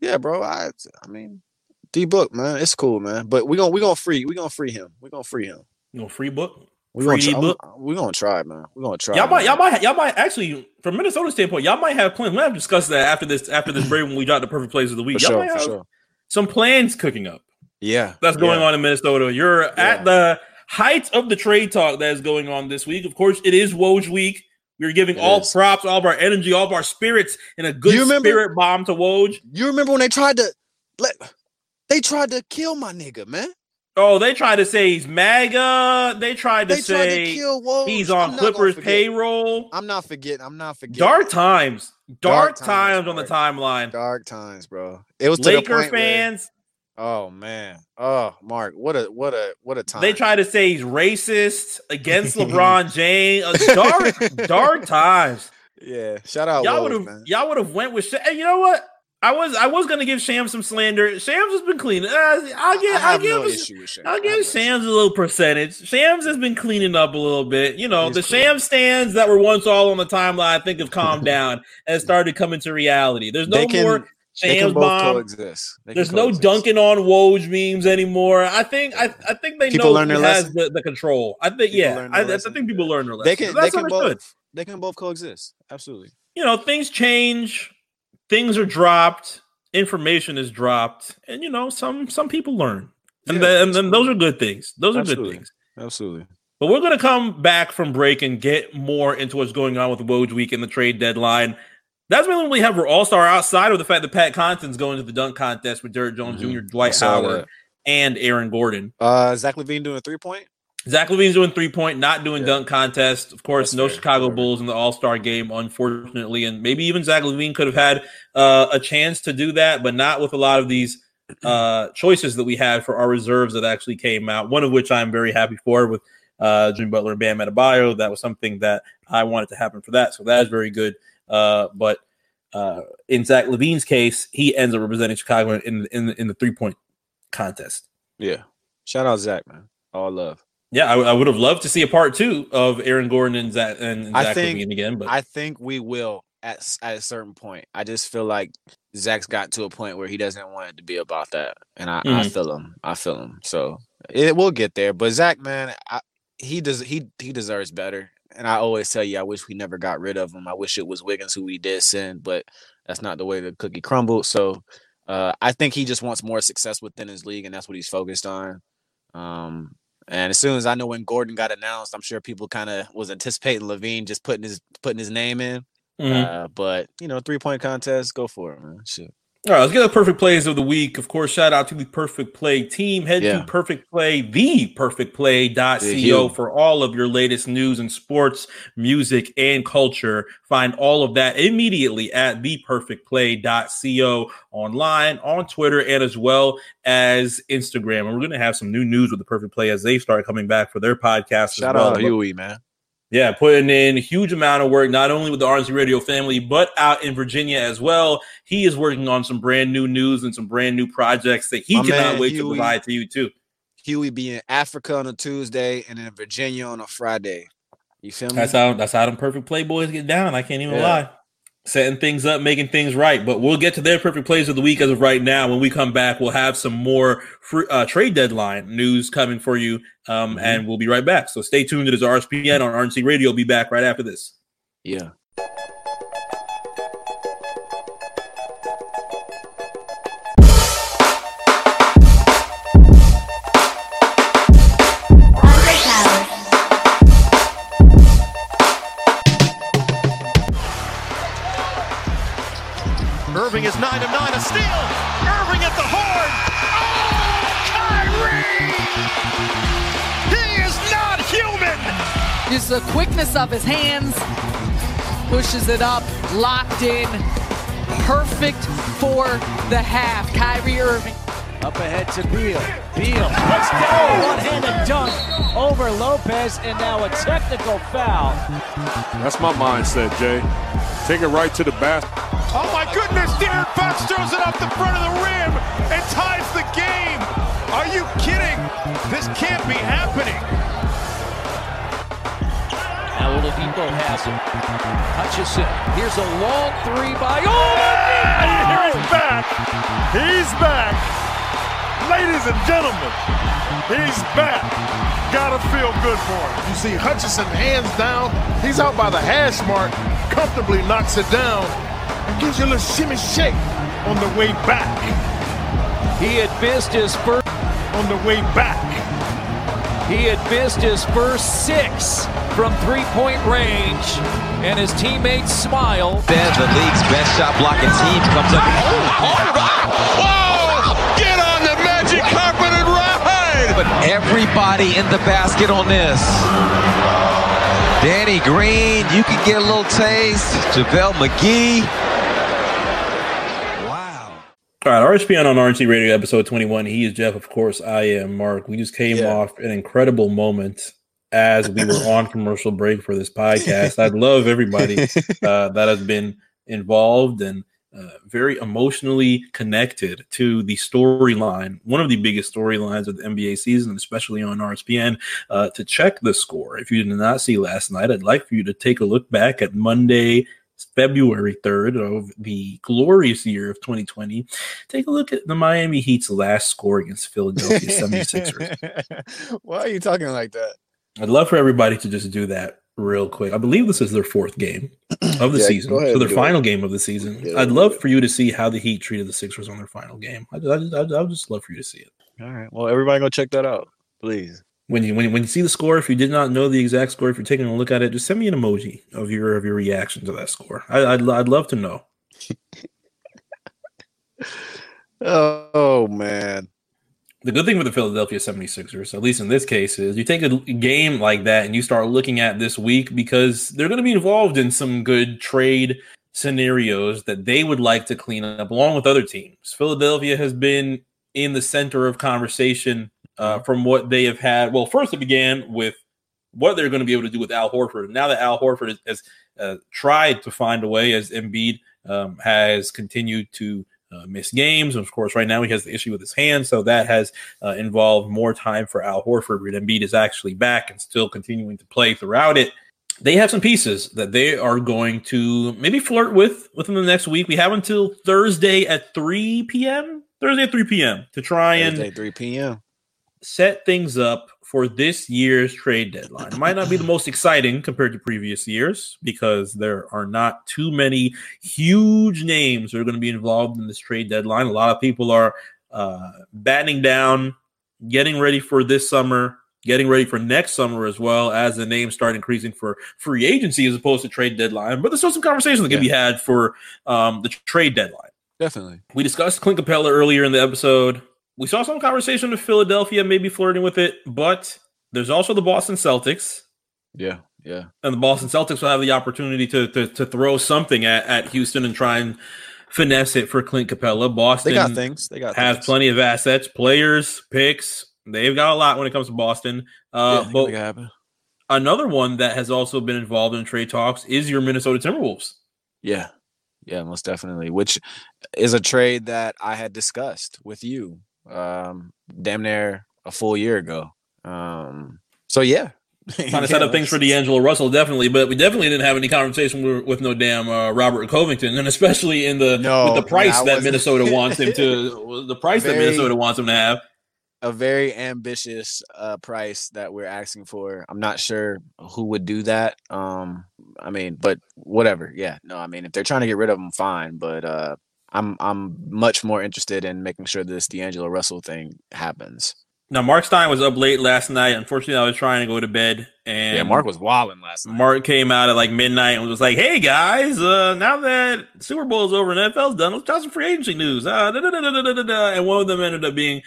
yeah, bro. I I mean, D book man, it's cool, man. But we're gonna we gonna free we gonna free him. We're gonna free him.
You know, free book.
We're gonna try,
D-book?
we gonna try, man. We're gonna try.
Y'all might, y'all might, y'all might actually, from Minnesota standpoint, y'all might have plans. We have discussed that after this, after this break when we got the perfect plays of the
for
week. y'all
sure,
might
for
have
sure.
some plans cooking up.
Yeah,
That's going
yeah.
on in Minnesota. You're
Yeah.
at the height of the trade talk that is going on this week. Of course, it is Woj week. We're giving
It
all
is.
props, all of our energy, all of our spirits, and a good
You remember-
spirit bomb to Woj.
You remember when they tried to let they tried to kill my nigga, man.
Oh, they tried to say he's MAGA. They tried to
They tried to
say
kill Woj.
he's on Clippers payroll.
I'm not forgetting. I'm not forgetting.
Dark times. Dark,
Dark times,
times on the timeline.
dark times, bro. It was
Laker
point where-
fans,
oh man. Oh, Mark, what a what a what a time.
they try to say he's racist against LeBron James. Uh, dark, dark times.
Yeah, shout out
Y'all would have, y'all would have went with. Hey, you know what? I was, I was gonna give Sham some slander. Shams has been cleaning. Uh, I'll give,
I
I'll give,
no
him-
issue with Shams.
I'll give. Shams a little percentage. Shams has been cleaning up a little bit. You know,
He's
the
cool.
Sham stands that were once all on the timeline, I think, have calmed down and started coming to reality. There's no
can-
more
They can both
bomb.
coexist. They
There's no
coexist.
dunking on Woj memes anymore. I think I, I think they
People
know
learn
who
their
has the, the control. I think
People
yeah, I, I think people learn their lesson.
They can. They can
understood.
both. They can both coexist. Absolutely.
You know, things change, things are dropped, information is dropped, and you know, some some people learn, and
Yeah,
then and then those are good things. Those are
Absolutely.
good things.
Absolutely.
But we're going to come back from break and get more into what's going on with Woj Week and the trade deadline. That's when we have our All Star outside of the fact that Pat Connaughton's going to the dunk contest with Derrick Jones
Mhm.
Jr., Dwight Howard,
that.
and Aaron Gordon.
Uh, Zach LaVine doing a three point.
Zach LaVine's doing three point, not doing
Yeah.
dunk contest. Of course,
That's
no
fair.
Chicago. Bulls in the All Star game, unfortunately, and maybe even Zach LaVine could have had uh, a chance to do that, but not with a lot of these uh, choices that we had for our reserves that actually came out. One of which I'm very happy for with uh, Jimmy Butler and Bam Adebayo. That was something that I wanted to happen for that, so that is very good. Uh, but uh, in Zach LaVine's case, he ends up representing Chicago in in in the three point contest.
Yeah. Shout out Zach, man. All love.
Yeah, I, I would have loved to see a part two of Aaron Gordon and Zach and
I
Zach
think-
LaVine again, but
I think we will at at a certain point. I just feel like Zach's got to a point where he doesn't want it to be about that, and I, I
Mhm.
feel him. I feel him. So it will get there. But Zach, man, I, he does he he deserves better. And I always tell you, I wish we never got rid of him. I wish it was Wiggins who we did send, but that's not the way the cookie crumbled. So uh, I think he just wants more success within his league, and that's what he's focused on. Um, and as soon as I know when Gordon got announced, I'm sure people kind of was anticipating LaVine just putting his putting his name in.
Mhm.
Uh, but you know, three point contest, go for it, man. Shit.
All right, let's get the perfect plays of the week. Of course, shout out to the Perfect Play team. Head
Yeah.
to Perfect Play, the perfectplay.co
Hugh.
for all of your latest news and sports, music, and culture. Find all of that immediately at theperfectplay.co online, on Twitter, and as well as Instagram. And we're going to have some new news with the Perfect Play as they start coming back for their podcast.
Shout
well.
out Huey, man.
Yeah, putting in a huge amount of work, not only with the RNC Radio family, but out in Virginia as well. He is working on some brand new news and some brand new projects that he
My
cannot
man,
wait to provide to you too.
Huey be in Africa on a Tuesday and in Virginia on a Friday. You feel me?
That's how that's how them perfect playboys get down. I can't even
Yeah.
lie. Setting things up, making things right. But we'll get to their perfect plays of the week as of right now. When we come back, we'll have some more free, uh, trade deadline news coming for you, um,
Mhm.
and we'll be right back. So stay tuned to this RSPN on RNC Radio. We'll be back right after this.
yeah.
Irving is 9 to 9, a steal. Irving at the horn. Oh, Kyrie! He is not human.
Just the quickness of his hands. Pushes it up, locked in. Perfect for the half. Kyrie Irving.
Up ahead to Beal. Beal, let's go! One-handed dunk over Lopez, and now a technical foul.
That's my mindset, Jay. Take it right to the basket.
Oh my goodness, De'Aaron Fox throws it off the front of the rim and ties the game. Are you kidding? This can't be happening.
Now Oladipo has it. Hutchison, here's a long three by oh, Oladipo!
He's back. He's back. Ladies and gentlemen, he's back. Gotta feel good for him. You see Hutchison hands down. He's out by the hash mark, comfortably knocks it down, and gives you a little shimmy shake on the way back.
He had missed his first.
On the way back.
He had missed his first six from three-point range, and his teammates smile.
Then the league's best shot blocking team comes up. Oh, all right.
Whoa!
But everybody in the basket on this. Danny Green, you can get a little taste. JaVale McGee. Wow.
All right, RSPN on RNC Radio, episode 21. He is Jeff, of course. I am Mark. We just came
Yeah.
off an incredible moment as we were on commercial break for this podcast. I'd love everybody uh, that has been involved and uh, very emotionally connected to the storyline, one of the biggest storylines of the NBA season, especially on RSPN, uh, to check the score. If you did not see last night, I'd like for you to take a look back at Monday, February 3rd of the glorious year of 2020. Take a look at the Miami Heat's last score against Philadelphia 76ers.
Why are you talking like that?
I'd love for everybody to just do that real quick. I believe this is their fourth game of the
Yeah,
season,
ahead
so their
and do
final game of the season.
Yeah,
I'd love
it.
for you to see how the Heat treated the Sixers on their final game. I, I, I, I'd just love for you to see it.
All right. Well, everybody go check that out, please.
When you when, you- when you see the score, if you did not know the exact score, if you're taking a look at it, just send me an emoji of your of your reaction to that score. I, I'd I'd love to know.
Oh man.
The good thing with the Philadelphia 76ers, at least in this case, is you take a game like that and you start looking at this week because they're going to be involved in some good trade scenarios that they would like to clean up along with other teams. Philadelphia has been in the center of conversation uh, from what they have had. Well, first it began with what they're going to be able to do with Al Horford. Now that Al Horford has, has uh, tried to find a way, as Embiid um, has continued to uh, miss games. And of course, right now he has the issue with his hand, so that has uh, involved more time for Al Horford. But Embiid is actually back and still continuing to play throughout it. They have some pieces that they are going to maybe flirt with within the next week. We have until Thursday at 3 p.m. Thursday at 3 p.m. to try and
3 p.m.
set things up for this year's trade deadline. It might not be the most exciting compared to previous years because there are not too many huge names that are going to be involved in this trade deadline. A lot of people are uh, battening down, getting ready for this summer, getting ready for next summer as well as the names start increasing for free agency as opposed to trade deadline. But there's still some conversations that can be had for um, the trade deadline.
Definitely.
We discussed Clint Capela earlier in the episode. We saw some conversation with Philadelphia, maybe flirting with it, but there's also the Boston Celtics.
Yeah, yeah.
And the Boston Celtics will have the opportunity to to, to throw something at, at Houston and try and finesse it for Clint Capela. Boston
They got things. They got
has
things.
plenty of assets, players, picks. They've got a lot when it comes to Boston. Uh,
I think
but
they can happen.
another one that has also been involved in trade talks is your Minnesota Timberwolves.
Yeah. Yeah, most definitely. Which is a trade that I had discussed with you um damn near a full year ago. Um so yeah.
trying to set up things for D'Angelo Russell, definitely. But we definitely didn't have any conversation with, with no damn uh, Robert Covington, and especially in the
No,
with the price that Minnesota wants him to, the price that Minnesota wants him to have.
a very ambitious uh price that we're asking for. I'm not sure who would do that. Um I mean, but whatever. Yeah. No, I mean if they're trying to get rid of him fine, but uh I'm I'm much more interested in making sure this D'Angelo Russell thing happens.
Now Mark Stein was up late last night. Unfortunately, I was trying to go to bed, and
yeah, Mark was wilding last night.
Mark came out at like midnight and was like, "Hey guys, uh, now that Super Bowl is over and NFL's done, let's talk some free agency news." Uh, and one of them ended up being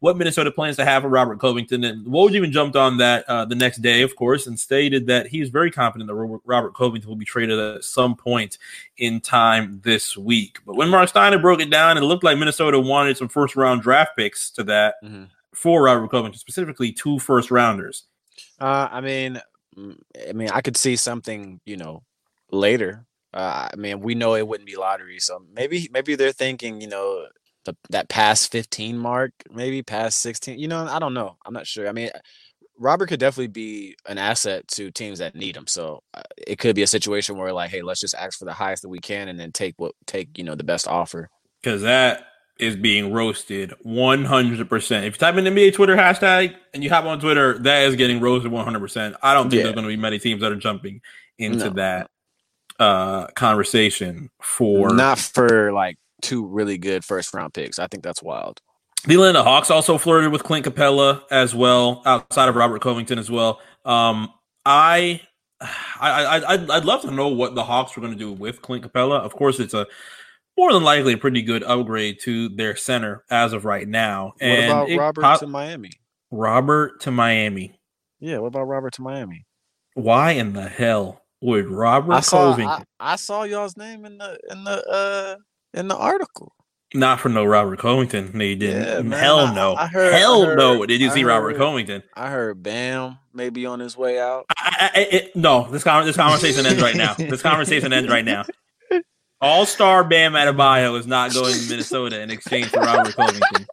what Minnesota plans to have for Robert Covington. And Woj even jumped on that uh, the next day, of course, and stated that he's very confident that Robert Covington will be traded at some point in time this week. But when Mark Steiner broke it down, it looked like Minnesota wanted some first round draft picks to that
Mhm.
for Robert Covington, specifically two first rounders.
Uh, I mean, mm, I mean, I could see something, you know, later. Uh, I mean, we know it wouldn't be lottery, so maybe maybe they're thinking, you know, the that past fifteen mark, maybe past sixteen. You know, I don't know. I'm not sure. I mean, Robert could definitely be an asset to teams that need him. So uh, it could be a situation where like, hey, let's just ask for the highest that we can, and then take what take you know the best offer.
because that is being roasted 100%. If you type in NBA Twitter hashtag and you hop on Twitter, that is getting roasted 100%. I don't think
Yeah.
there's going to be many teams that are jumping into
No.
that uh, conversation for
Not for like two really good first round picks. I think that's wild.
the Atlanta Hawks. Also flirted with Clint Capela as well, outside of Robert Covington as well. Um, I. I, I I'd, I'd love to know what the Hawks were going to do with Clint Capela. Of course, it's a more than likely a pretty good upgrade to their center as of right now.
what about Robert
pop-
to Miami?
Robert to Miami.
Yeah, what about Robert to Miami?
Why in the hell would Robert
I saw
Covington
I, I saw y'all's name in the in the uh in the article.
not for no Robert Covington? No, you didn't.
Yeah, man,
hell
I-
no.
I heard- I
hell
heard-
no. Did you
I
see Robert Covington?
I heard Bam maybe on his way out.
I, I, it, no, this con- this conversation ends right now. This conversation ends right now. All star Bam Adebayo is not going to Minnesota in exchange for Robert Covington.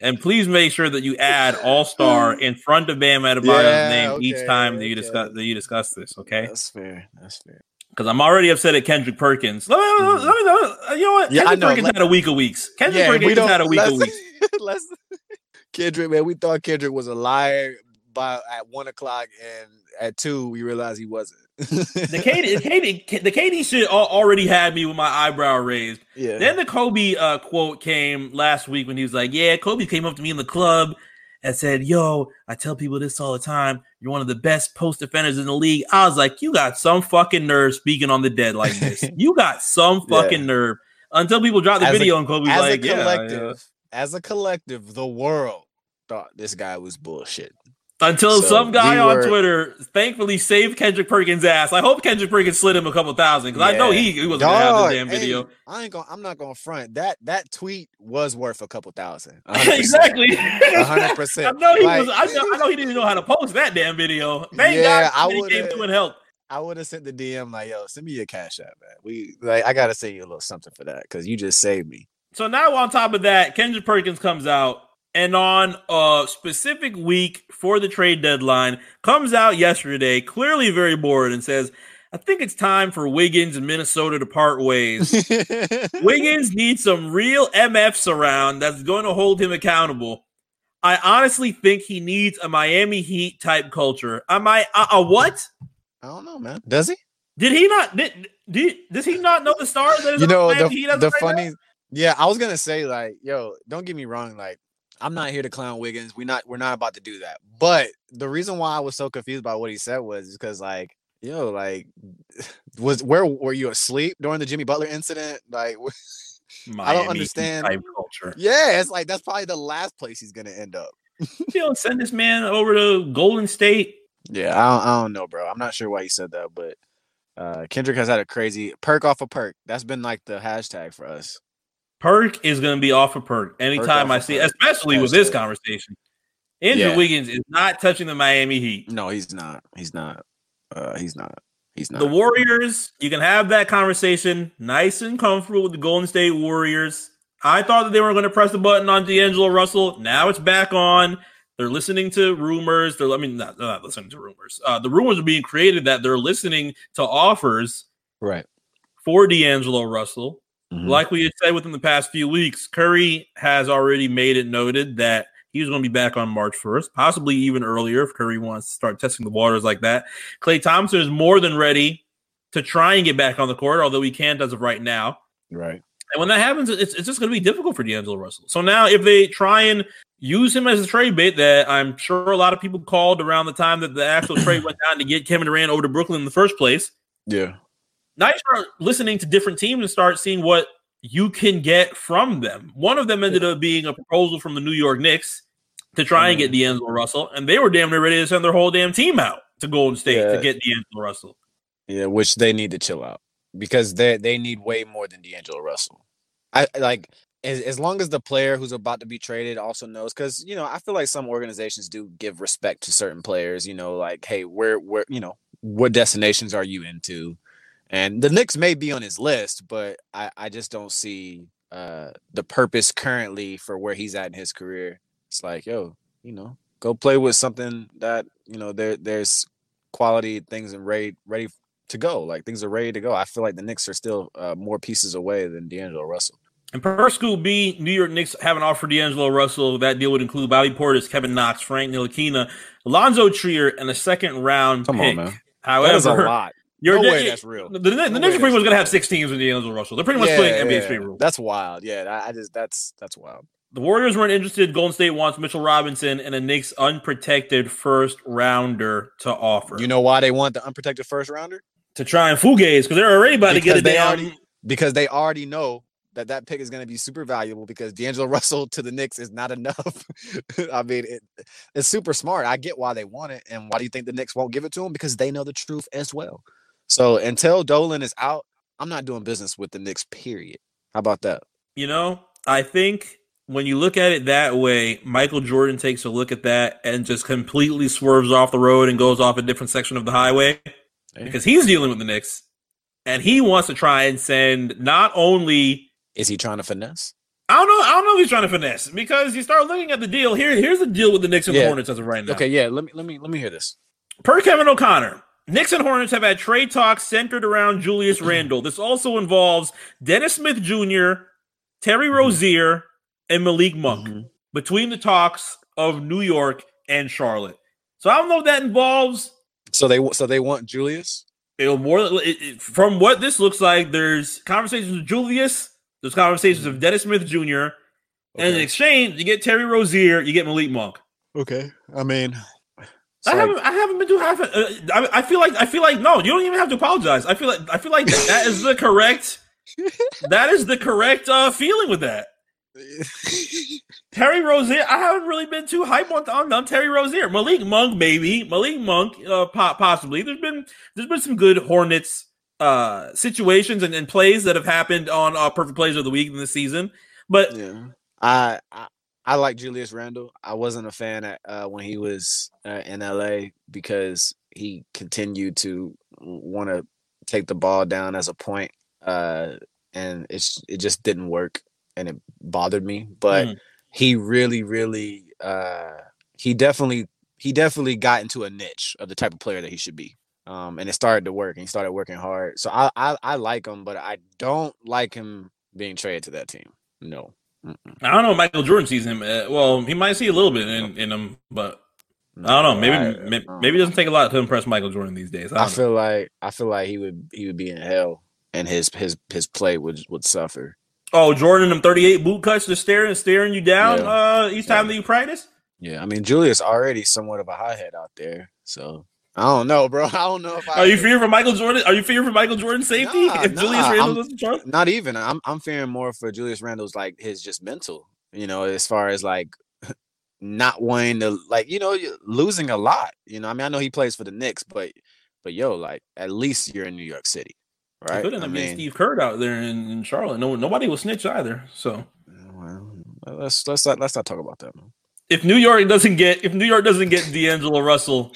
And please make sure that you add All Star in front of Bam Adebayo's
Yeah,
name each time that you
okay.
discuss that you discuss this. Okay,
That's fair. That's fair.
Because I'm already upset at Kendrick Perkins. Let me, let me- let me- let me- you know what?
Yeah,
Kendrick
know.
Perkins
Let-
had a week of weeks. Kendrick
Yeah,
Perkins had a week of weeks.
Let's Kendrick, man, we thought Kendrick was a liar by at one o'clock, and at two we realized he wasn't.
The KD, the KD, the KD shit already had me with my eyebrow raised.
yeah.
Then the Kobe uh, quote came last week when he was like, "Yeah, Kobe came up to me in the club and said, "Yo, I tell people this all the time. You're one of the best post defenders in the league." I was like, "You got some fucking nerve speaking on the dead like this. you got some
Yeah.
fucking nerve." Until people drop the
As a-
video and Kobe's
as
like,
a
"Yeah,
collective,
yeah."
as a collective, the world thought this guy was bullshit.
Until
So,
some guy
we
on Twitter thankfully saved Kendrick Perkins' ass. I hope Kendrick Perkins slid him a couple thousand because I know he, he wasn't gonna have
Dog,
the damn
hey,
video.
I ain't gonna. I'm not gonna front that. That tweet was worth a couple thousand. A hundred percent.
exactly.
A hundred
I know he
Like-
was. I know, I know he didn't know how to post that damn video. Thank
Yeah,
God
I
he came through and helped.
I would have sent the DM like, "Yo, send me your cash app, man. We like, I gotta send you a little something for that because you just saved me."
So now on top of that, Kendrick Perkins comes out and on a specific week for the trade deadline comes out yesterday, clearly very bored, and says, "I think it's time for Wiggins and Minnesota to part ways." Wiggins needs some real MFs around that's going to hold him accountable. I honestly think he needs a Miami Heat type culture. Am I a, a what?
I don't know, man. Does he?
Did he not? Did, did does he not know the stars?
You know the, the
right now?
funny. Yeah, I was gonna say like, yo, don't get me wrong. Like, I'm not here to clown Wiggins. We not. We're not about to do that. But the reason why I was so confused by what he said was because like, yo, like, was where were you asleep during the Jimmy Butler incident? Like, I don't understand.
culture.
Yeah, it's like that's probably the last place he's gonna end up.
You know, send this man over to Golden State.
Yeah, I don't, I don't know, bro. I'm not sure why he said that, but uh Kendrick has had a crazy perk off a perk. That's been like the hashtag for us.
Perk is going to be off of perk anytime
off
I see,
perk.
especially with this conversation. Andrew
Yeah.
Wiggins is not touching the Miami Heat.
No, he's not. He's not. Uh he's not. He's not.
The Warriors, you can have that conversation nice and comfortable with the Golden State Warriors. I thought that they were going to press the button on D'Angelo Russell. Now it's back on. They're listening to rumors. They're, I mean, not, they're not listening to rumors. Uh, the rumors are being created that they're listening to offers
right.
for D'Angelo Russell.
Mhm.
Like we had said within the past few weeks, Curry has already made it noted that he's going to be back on March 1st, possibly even earlier if Curry wants to start testing the waters like that. Klay Thompson is more than ready to try and get back on the court, although he can't as of right now.
Right.
And when that happens, it's, it's just going to be difficult for D'Angelo Russell. So now, if they try and use him as a trade bait that I'm sure a lot of people called around the time that the actual trade went down to get Kevin Durant over to Brooklyn in the first place,
Yeah.
Now you start listening to different teams and start seeing what you can get from them. One of them ended up being a proposal from the New York Knicks to try and get mm-hmm. D'Angelo Russell, and they were damn near ready to send their whole damn team out to Golden State
Yeah.
to get D'Angelo Russell.
Yeah, which they need to chill out because they they need way more than D'Angelo Russell. I I like as, as long as the player who's about to be traded also knows because you know I feel like some organizations do give respect to certain players. You know, like hey, where where you know what destinations are you into? And the Knicks may be on his list, but I I just don't see uh the purpose currently for where he's at in his career. It's like yo, you know, go play with something that you know there there's quality things and ready ready to go. Like things are ready to go. I feel like the Knicks are still uh, more pieces away than D'Angelo Russell.
And per Scoop B, New York Knicks have an offer for D'Angelo Russell. That deal would include Bobby Portis, Kevin Knox, Frank Ntilikina, Alonzo Trier, and a second round
Come
pick.
on, man.
However,
that is a lot.
You're
no way that's real.
The, the, the
No
are pretty much going to have six teams with D'Angelo Russell. They're pretty much
Yeah,
playing NBA
yeah.
Rules.
That's wild. Yeah, I, just that's that's wild.
The Warriors weren't interested. Golden State wants Mitchell Robinson and a Knicks unprotected first rounder to offer.
You know why they want the unprotected first rounder?
to try and Fugaze because they're already about to get
Because
a
they
damn.
already because they already know that that pick is going to be super valuable because D'Angelo Russell to the Knicks is not enough. I mean, it, it's super smart. I get why they want it, and why do you think the Knicks won't give it to him? Because they know the truth as well. So until Dolan is out, I'm not doing business with the Knicks. Period. How about that?
You know, I think when you look at it that way, Michael Jordan takes a look at that and just completely swerves off the road and goes off a different section of the highway because he's dealing with the Knicks and he wants to try and send not only
Is he trying to finesse?
I don't know, I don't know if he's trying to finesse because you start looking at the deal. Here, here's the deal with the Knicks and the Hornets as of right now.
Okay, yeah. Let me let me let me hear this.
Per Kevin O'Connor, Knicks and Hornets have had trade talks centered around Julius
Mm-hmm.
Randle. This also involves Dennis Smith Jr., Terry
Mm-hmm.
Rozier, and Malik Monk between the talks of New York and Charlotte. So I don't know if that involves
So they so they want Julius.
it'll more it, it- from what this looks like. There's conversations with Julius. There's conversations with Dennis Smith Jr. And in
Mm-hmm.
Exchange, you get Terry Rozier, you get Malik Monk.
Okay, I mean,
I haven't. I haven't been too half. Uh, I, I feel like. I feel like no. You don't even have to apologize. I feel like. I feel like that is the correct. that is the correct uh, feeling with that. Terry Rozier, I haven't really been too hype on, on, on Terry Rozier. Malik Monk, maybe Malik Monk, uh, po- possibly. There's been there's been some good Hornets uh situations and, and plays that have happened on uh, perfect plays of the week in the season. But
yeah, I, I I like Julius Randle. I wasn't a fan at, uh, when he was uh, in LA because he continued to want to take the ball down as a point, uh, and it's it just didn't work, and it bothered me. But
Mhm.
he really, really, uh, he definitely, he definitely got into a niche of the type of player that he should be. Um, and it started to work, and he started working hard. So I, I, I like him, but I don't like him being traded to that team. No.
I don't know. if Michael Jordan sees him. Uh, well, he might see a little bit in, in him, but I don't know. Maybe
I-
may- maybe it doesn't take a lot to impress Michael Jordan these days. I,
I
know.
feel like I feel like he would he would be in hell, and his his his play would would suffer.
Oh, Jordan, them 38 boot cuts just staring staring you down
Yeah.
uh each time that you practice.
Yeah, I mean Julius already somewhat of a hothead out there, so I don't know, bro. I don't know if I
Are you fearing for Michael Jordan? Are you fearing for Michael Jordan's safety
Nah,
if Julius
nah,
Randle
I'm-
doesn't up?
not even. I'm I'm fearing more for Julius Randle's like his just mental, you know, as far as like not wanting to like you know losing a lot. You know, I mean I know he plays for the Knicks, but but yo, like at least you're in New York City, right?
Could end
I mean,
Steve Kerr out there in, in Charlotte. No, nobody will snitch either. So
well, let's let's not let's not talk about that, man.
if New York doesn't get if New York doesn't get D'Angelo Russell,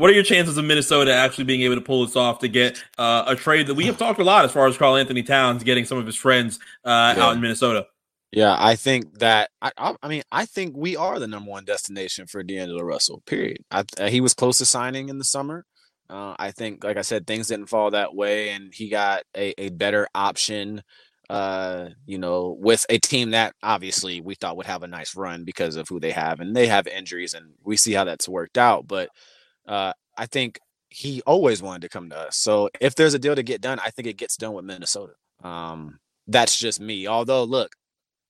what are your chances of Minnesota actually being able to pull this off to get uh, a trade that we have talked a lot as far as Karl-Anthony Towns getting some of his friends uh,
Yeah.
out in Minnesota?
Yeah, I think that I, I mean I think we are the number one destination for D'Angelo Russell. Period. I, uh, he was close to signing in the summer. Uh, I think, like I said, things didn't fall that way, and he got a, a better option. Uh, you know, with a team that obviously we thought would have a nice run because of who they have, and they have injuries, and we see how that's worked out. But uh, I think he always wanted to come to us. So if there's a deal to get done, I think it gets done with Minnesota. Um, that's just me. Although, look,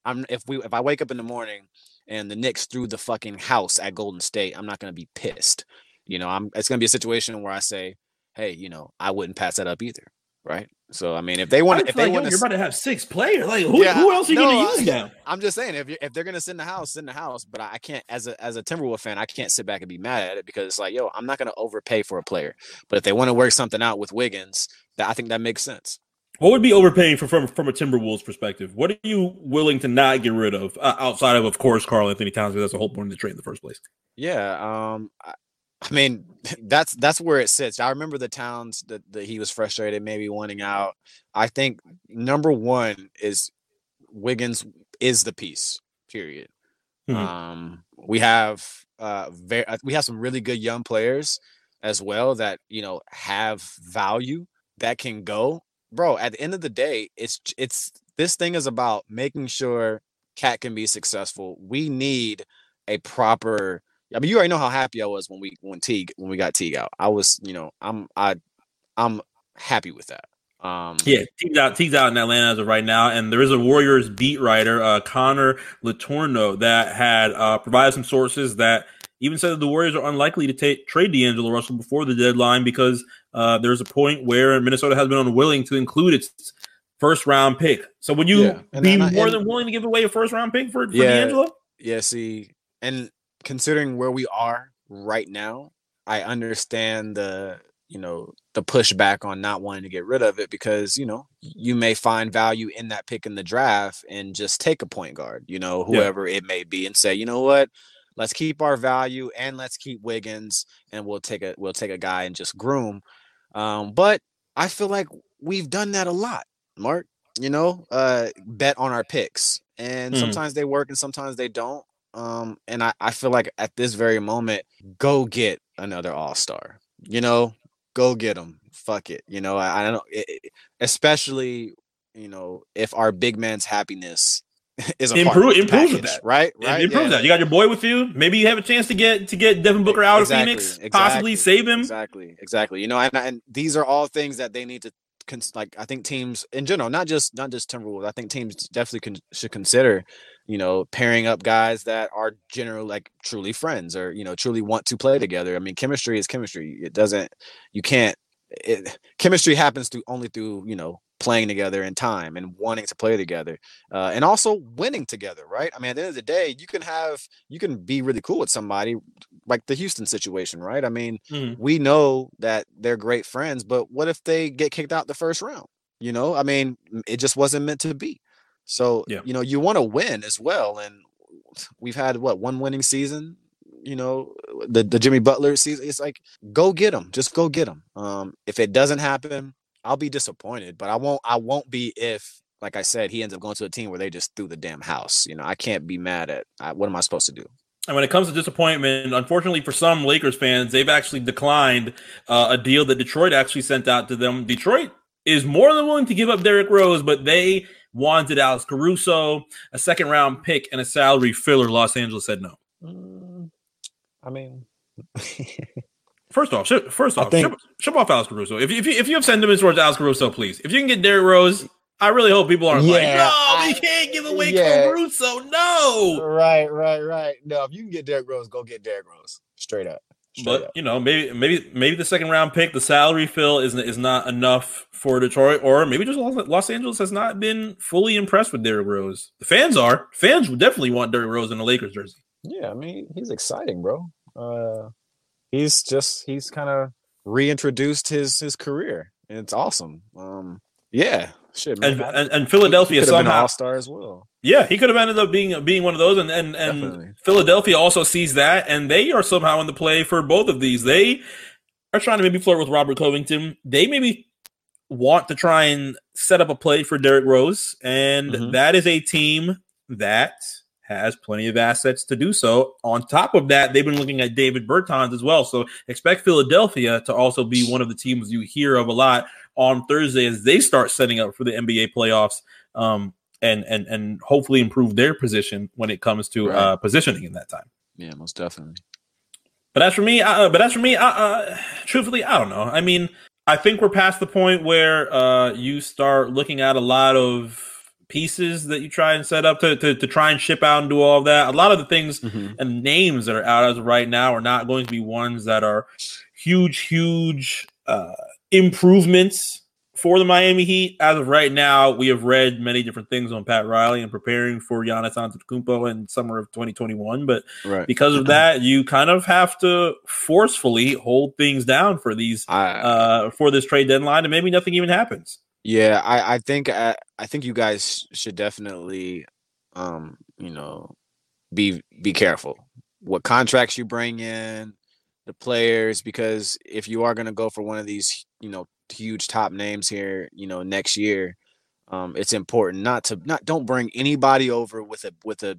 I'm if we if I wake up in the morning and the Knicks threw the fucking house at Golden State, I'm not gonna be pissed. You know, I'm it's gonna be a situation where I say, hey, you know, I wouldn't pass that up either, right? So I mean, if they want, if they
like, yo, you're about to have six players. Like who,
Yeah,
who else are you
no,
going to use now?
I'm just saying, if you if they're gonna sit in the house, sit in the house. But I can't, as a as a Timberwolves fan, I can't sit back and be mad at it because it's like, yo, I'm not gonna overpay for a player. But if they want to work something out with Wiggins, that I think that makes sense.
What would be overpaying for from from a Timberwolves perspective? What are you willing to not get rid of uh, outside of, of course, Karl-Anthony Towns? Because that's the whole point of the trade in the first place.
Yeah, um, I, mean, that's that's where it sits. I remember the towns that, that he was frustrated, maybe wanting out. I think number one is Wiggins is the piece. Period.
Mhm.
Um, we have uh, very we have some really good young players as well that you know have value that can go, bro. At the end of the day, it's it's this thing is about making sure Cat can be successful. We need a proper. I mean, you already know how happy I was when we when Teague when we got Teague out. I was, you know, I'm I I'm happy with that. Um,
Yeah, Teague's out. Teague's out in Atlanta as of right now, and there is a Warriors beat writer, uh, Connor Letourneau, that had uh, provided some sources that even said that the Warriors are unlikely to take trade D'Angelo Russell before the deadline because uh, there's a point where Minnesota has been unwilling to include its first round pick. So would you
Yeah,
be
I- and-
more than willing to give away a first round pick for, for
Yeah.
D'Angelo?
Yeah, see, and considering where we are right now, I understand the you know the pushback on not wanting to get rid of it because you know you may find value in that pick in the draft and just take a point guard, you know,
Yeah.
whoever it may be, and say, you know what, let's keep our value and let's keep Wiggins, and we'll take a we'll take a guy and just groom. Um, but I feel like we've done that a lot, Mark. You know, uh, bet on our picks, and
Mhm.
sometimes they work and sometimes they don't. Um, and I, I feel like at this very moment, go get another all star. You know, go get them. Fuck it. You know, I, I don't. It, especially, you know, if our big man's happiness is a
Improve, improve
package,
that,
right? Right.
Improve
Yeah,
that. You got your boy with you. Maybe you have a chance to get to get Devin Booker out
Exactly,
of Phoenix, possibly save him.
Exactly, exactly. You know, and, and these are all things that they need to like. I think teams in general, not just not just Timberwolves. I think teams definitely con- should consider, you know, pairing up guys that are generally like truly friends or you know truly want to play together. I mean, chemistry is chemistry. It doesn't. You can't. It, chemistry happens through only through you know playing together in time and wanting to play together, uh, and also winning together, right? I mean, at the end of the day, you can have you can be really cool with somebody, like the Houston situation, right? I mean,
Mhm.
we know that they're great friends, but what if they get kicked out the first round? You know, I mean, it just wasn't meant to be. So,
Yeah.
you know, you want to win as well. And we've had what one winning season, you know, the, the Jimmy Butler season. It's like, go get them. Just go get them. Um, if it doesn't happen, I'll be disappointed, but I won't, I won't be if, like I said, he ends up going to a team where they just threw the damn house. You know, I can't be mad at I, what am I supposed to do?
And when it comes to disappointment, unfortunately for some Lakers fans, they've actually declined uh, a deal that Detroit actually sent out to them. Detroit is more than willing to give up Derrick Rose, but they wanted Alex Caruso, a second round pick, and a salary filler. Los Angeles said no.
Mm, I mean,
First off, ship, first
I
off,
think-
ship, ship off Alex Caruso. If you, if you if you have sentiments towards Alex Caruso, please. If you can get Derrick Rose, I really hope people aren't like, no,
I-
we can't give away
yeah.
Caruso. No,
right, right, right. No, if you can get Derrick Rose, go get Derrick Rose. Straight up. Straight
but
up.
you know, maybe maybe maybe the second round pick, the salary fill is is not enough for Detroit, or maybe just Los, Los Angeles has not been fully impressed with Derrick Rose. The fans are. Fans would definitely want Derrick Rose in the Lakers jersey.
Yeah, I mean, he's exciting, bro. Uh he's just he's kind of reintroduced his his career. And it's awesome. Um yeah, shit, man.
And and, and Philadelphia
been an
somehow
all-star as well.
Yeah, he could have ended up being being one of those, and and, and
Definitely.
Philadelphia also sees that, and they are somehow in the play for both of these. They are trying to maybe flirt with Robert Covington. They maybe want to try and set up a play for Derrick Rose, and
Mhm.
that is a team that has plenty of assets to do so. On top of that, they've been looking at Davis Bertans as well. So expect Philadelphia to also be one of the teams you hear of a lot on Thursday as they start setting up for the NBA playoffs. Um, and and and hopefully improve their position when it comes to
Right.
uh, positioning in that time.
Yeah, most definitely.
But as for me, uh, but as for me, uh, uh, truthfully, I don't know. I mean, I think we're past the point where uh, you start looking at a lot of pieces that you try and set up to, to to try and ship out and do all of that. A lot of the things
Mhm.
and names that are out as of right now are not going to be ones that are huge, huge uh, improvements for the Miami Heat. As of right now, we have read many different things on Pat Riley and preparing for Giannis Antetokounmpo in summer of 2021. But
Right.
because of that, you kind of have to forcefully hold things down for these
I
uh, for this trade deadline, and maybe nothing even happens.
Yeah, I I think I, I think you guys should definitely um, you know, be be careful what contracts you bring in, the players because if you are going to go for one of these, you know, huge top names here, you know, next year, um it's important not to not don't bring anybody over with a with a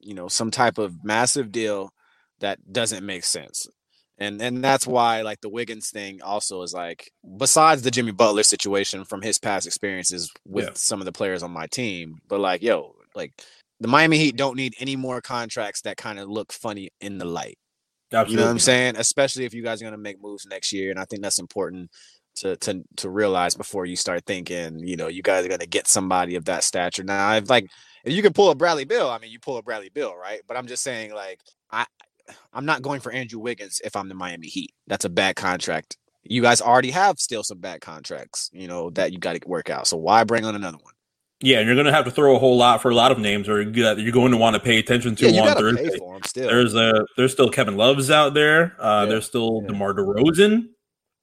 you know, some type of massive deal that doesn't make sense. And and that's why like the Wiggins thing also is like besides the Jimmy Butler situation from his past experiences with
Yeah.
some of the players on my team, but like yo, like the Miami Heat don't need any more contracts that kind of look funny in the light.
Absolutely.
You know what I'm saying? Especially if you guys are gonna make moves next year, and I think that's important to to to realize before you start thinking, you know, you guys are gonna get somebody of that stature. Now, if like if you can pull a Bradley Beal, I mean, you pull a Bradley Beal, right? But I'm just saying, like, I I'm not going for Andrew Wiggins if I'm the Miami Heat. That's a bad contract. You guys already have still some bad contracts, you know, that you got to work out. So why bring on another one?
Yeah, and you're going to have to throw a whole lot for a lot of names, or you're going to want to pay attention to
Yeah,
on Thursday.
pay for them still.
There's a there's still Kevin Love's out there. Uh,
Yeah,
There's still
yeah.
DeMar DeRozan.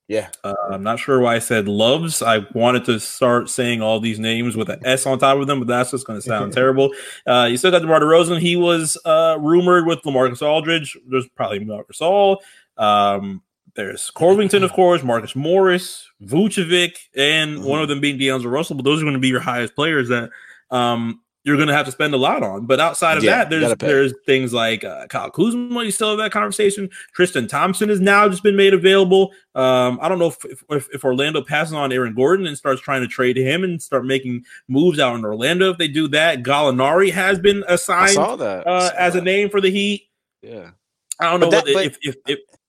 Yeah,
Uh, I'm not sure why I said Loves. I wanted to start saying all these names with an S on top of them, but that's just going to sound terrible. Uh, you still got DeMar DeRozan. He was uh, rumored with LaMarcus Aldridge. There's probably Marcus All. Um, there's Corvington, of course, Marcus Morris, Vucevic, and
Mm-hmm.
one of them being D'Angelo Russell. But those are going to be your highest players that um, you're going to have to spend a lot on. But outside of
Yeah,
that, there's there's things like uh, Kyle Kuzma. You still have that conversation. Tristan Thompson has now just been made available. Um, I don't know if, if if Orlando passes on Aaron Gordon and starts trying to trade him and start making moves out in Orlando. If they do that, Gallinari has been assigned
that
uh, as a name for the Heat.
Yeah.
I don't know
But
what
that- but-
if if,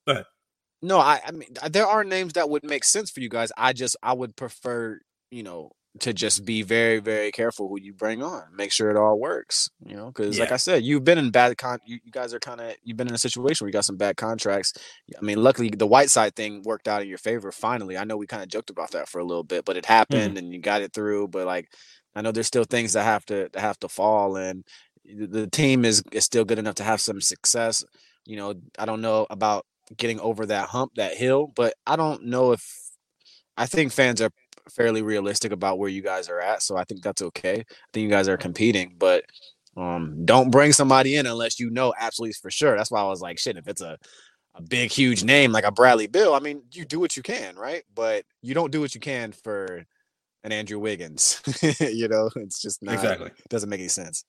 if
No, I, I mean there are names that would make sense for you guys. I just I would prefer, you know, to just be very very careful who you bring on make sure it all works you know because like i said you've been in bad con you, you guys are kind of you've been in a situation where you got some bad contracts. I mean luckily the Whiteside thing worked out in your favor finally. I know we kind of joked about that for a little bit but it mm-hmm. happened and you got it through but like i know there's still things that have to that have to fall and the the team is is still good enough to have some success you know i don't know about getting over that hump that hill but i don't know if i think fans are fairly realistic about where you guys are at. So I think that's okay. I think you guys are competing, but um, don't bring somebody in unless you know absolutely for sure. That's why I was like, shit, if it's a, a big, huge name like a Bradley Beal, I mean, you do what you can, right? But you don't do what you can for an Andrew Wiggins. you know, it's just not,
Exactly.
it doesn't make any sense.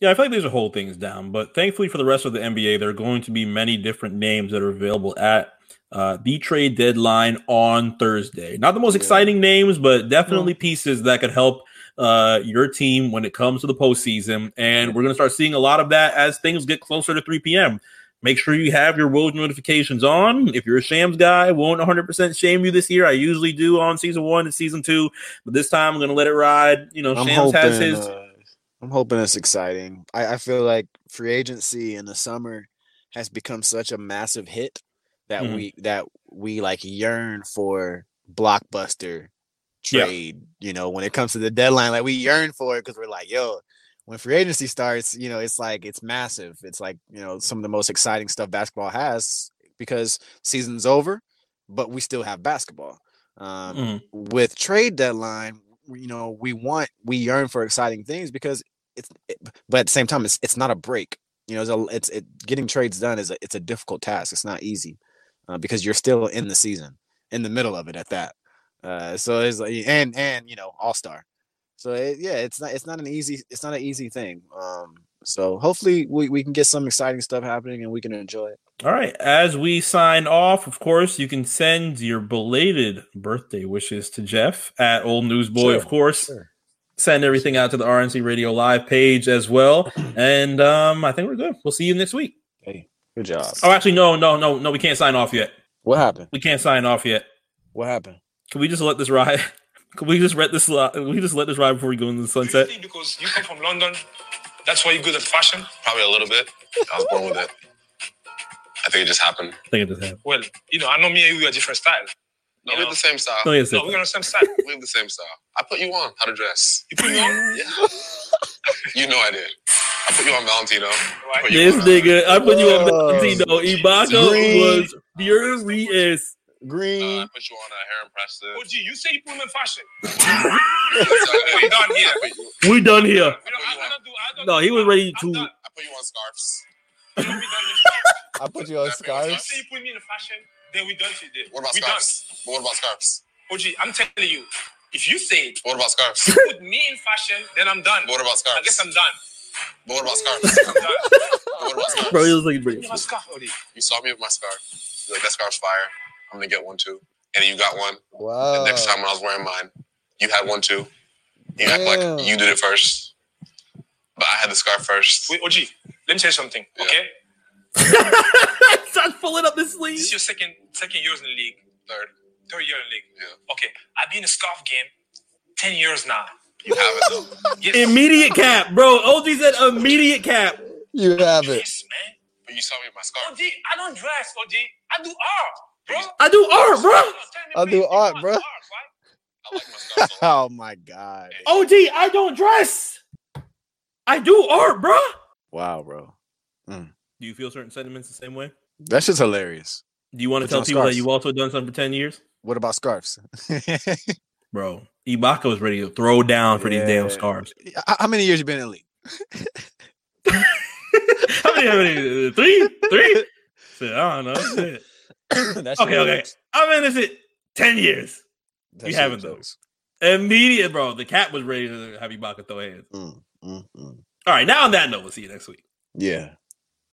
Yeah, I feel like these are hold things down, but thankfully for the rest of the NBA, there are going to be many different names that are available at uh, the trade deadline on Thursday. Not the most
Yeah.
exciting names, but definitely pieces that could help uh, your team when it comes to the postseason. And we're going to start seeing a lot of that as things get closer to 3 p.m. Make sure you have your Woj notifications on. If you're a Shams guy, won't 100% shame you this year. I usually do on season one and season two, but this time I'm going to let it ride. You know,
I'm
Shams has his.
uh, I'm hoping it's exciting. I, I feel like free agency in the summer has become such a massive hit that
Mhm.
we that we like yearn for blockbuster
Yeah.
trade. You know, when it comes to the deadline, like we yearn for it because we're like, yo, when free agency starts, you know, it's like it's massive. It's like you know some of the most exciting stuff basketball has because season's over, but we still have basketball. Um,
Mhm.
with trade deadline, you know, we want we yearn for exciting things because it's it, but at the same time it's it's not a break. You know, it's, a, it's it getting trades done is a it's a difficult task. It's not easy uh, because you're still in the season, in the middle of it at that. Uh, so it's like and and you know all star. So it, yeah, it's not it's not an easy it's not an easy thing. Um, so hopefully we, we can get some exciting stuff happening and we can enjoy it.
All right. As we sign off, of course, you can send your belated birthday wishes to Jeff at Old Newsboy, of course.
sure.
Send everything out to the RNC Radio Live page as well. And um, I think we're good. We'll see you next week.
Hey, good job.
Oh, actually, no, no, no, no. We can't sign off yet.
What happened?
We can't sign off yet.
What happened?
Can we just let this ride? Can we just let this? li- we just let this ride before we go into the sunset?
Because you come from London, that's why you're good at fashion.
Probably a little bit. I was born with it. I think it just happened.
I think it just happened.
Well, you know, I know me and you are different style.
No, we
know?
have the same style.
No, yes,
No, we're on the same style.
We have the same style. I put you on how to dress.
You put me on.
Yeah. you know I did. I put you on Valentino. I put you
This
on, uh,
nigga, I put you on
Whoa.
Valentino. Ibaka
Green.
was furious.
Uh,
Green.
I put you on uh, Heron Preston.
Oh, gee, you say you put him in fashion.
I
we done here.
We done here.
We don't, I, I don't do, I don't
No, he was ready to-
I put you on scarves.
We done this.
I put you on
You
scarves.
say you put me in fashion, then we done today.
What about
we
scarves? But what about scarves?
done. Oh, gee, I'm telling you, if you say it,
What about scarves?
you put me in fashion, then I'm done.
What about scarves?
I guess? I'm done.
But what about scarves?
I'm done.
But what about scarves?
Bro, he was like, bro.
Give me my scarf, Odie.
You saw me with my scarf. You're like, that scarf's fire. I'm gonna get one too. And you got one.
Wow.
The next time when I was wearing mine, you had one too. You act like you did it first. But I had the scarf first.
Wait, OG, let me tell you something,
Yeah.
okay?
Start pulling up this
This
sleeve.
is your second second years in the league,
Third.
third year in the league.
Yeah.
Okay, I've been in the scarf game 10 years now.
You have it though.
Yes.
Immediate cap, bro. OG said immediate cap.
You have it.
Yes, man.
But you saw me with my scarf.
OG, I don't dress, OG. I do art, bro.
I do art, bro.
I do art, bro.
art, right?
I like my scarf a lot.
Oh my god.
OG, I don't dress. I do art, bro.
Wow, bro. Mm.
Do you feel certain sentiments the same way?
That's just hilarious.
Do you want to
Put
tell
on
people that you've also done something for 10 years?
What about scarves?
Bro, Ibaka was ready to throw down for these damn
Yeah.
scarves.
How how many years you been in the league?
How many, how many? Three? Three? Shit, I don't know. Shit.
That's
Okay, okay.
jokes.
I'm in this 10 years.
That's
You
your
haven't, though.
jokes.
Immediate, bro. The cat was ready to have Ibaka throw hands.
Mm, mm, mm.
All right, now on that note, we'll see you next week.
Yeah.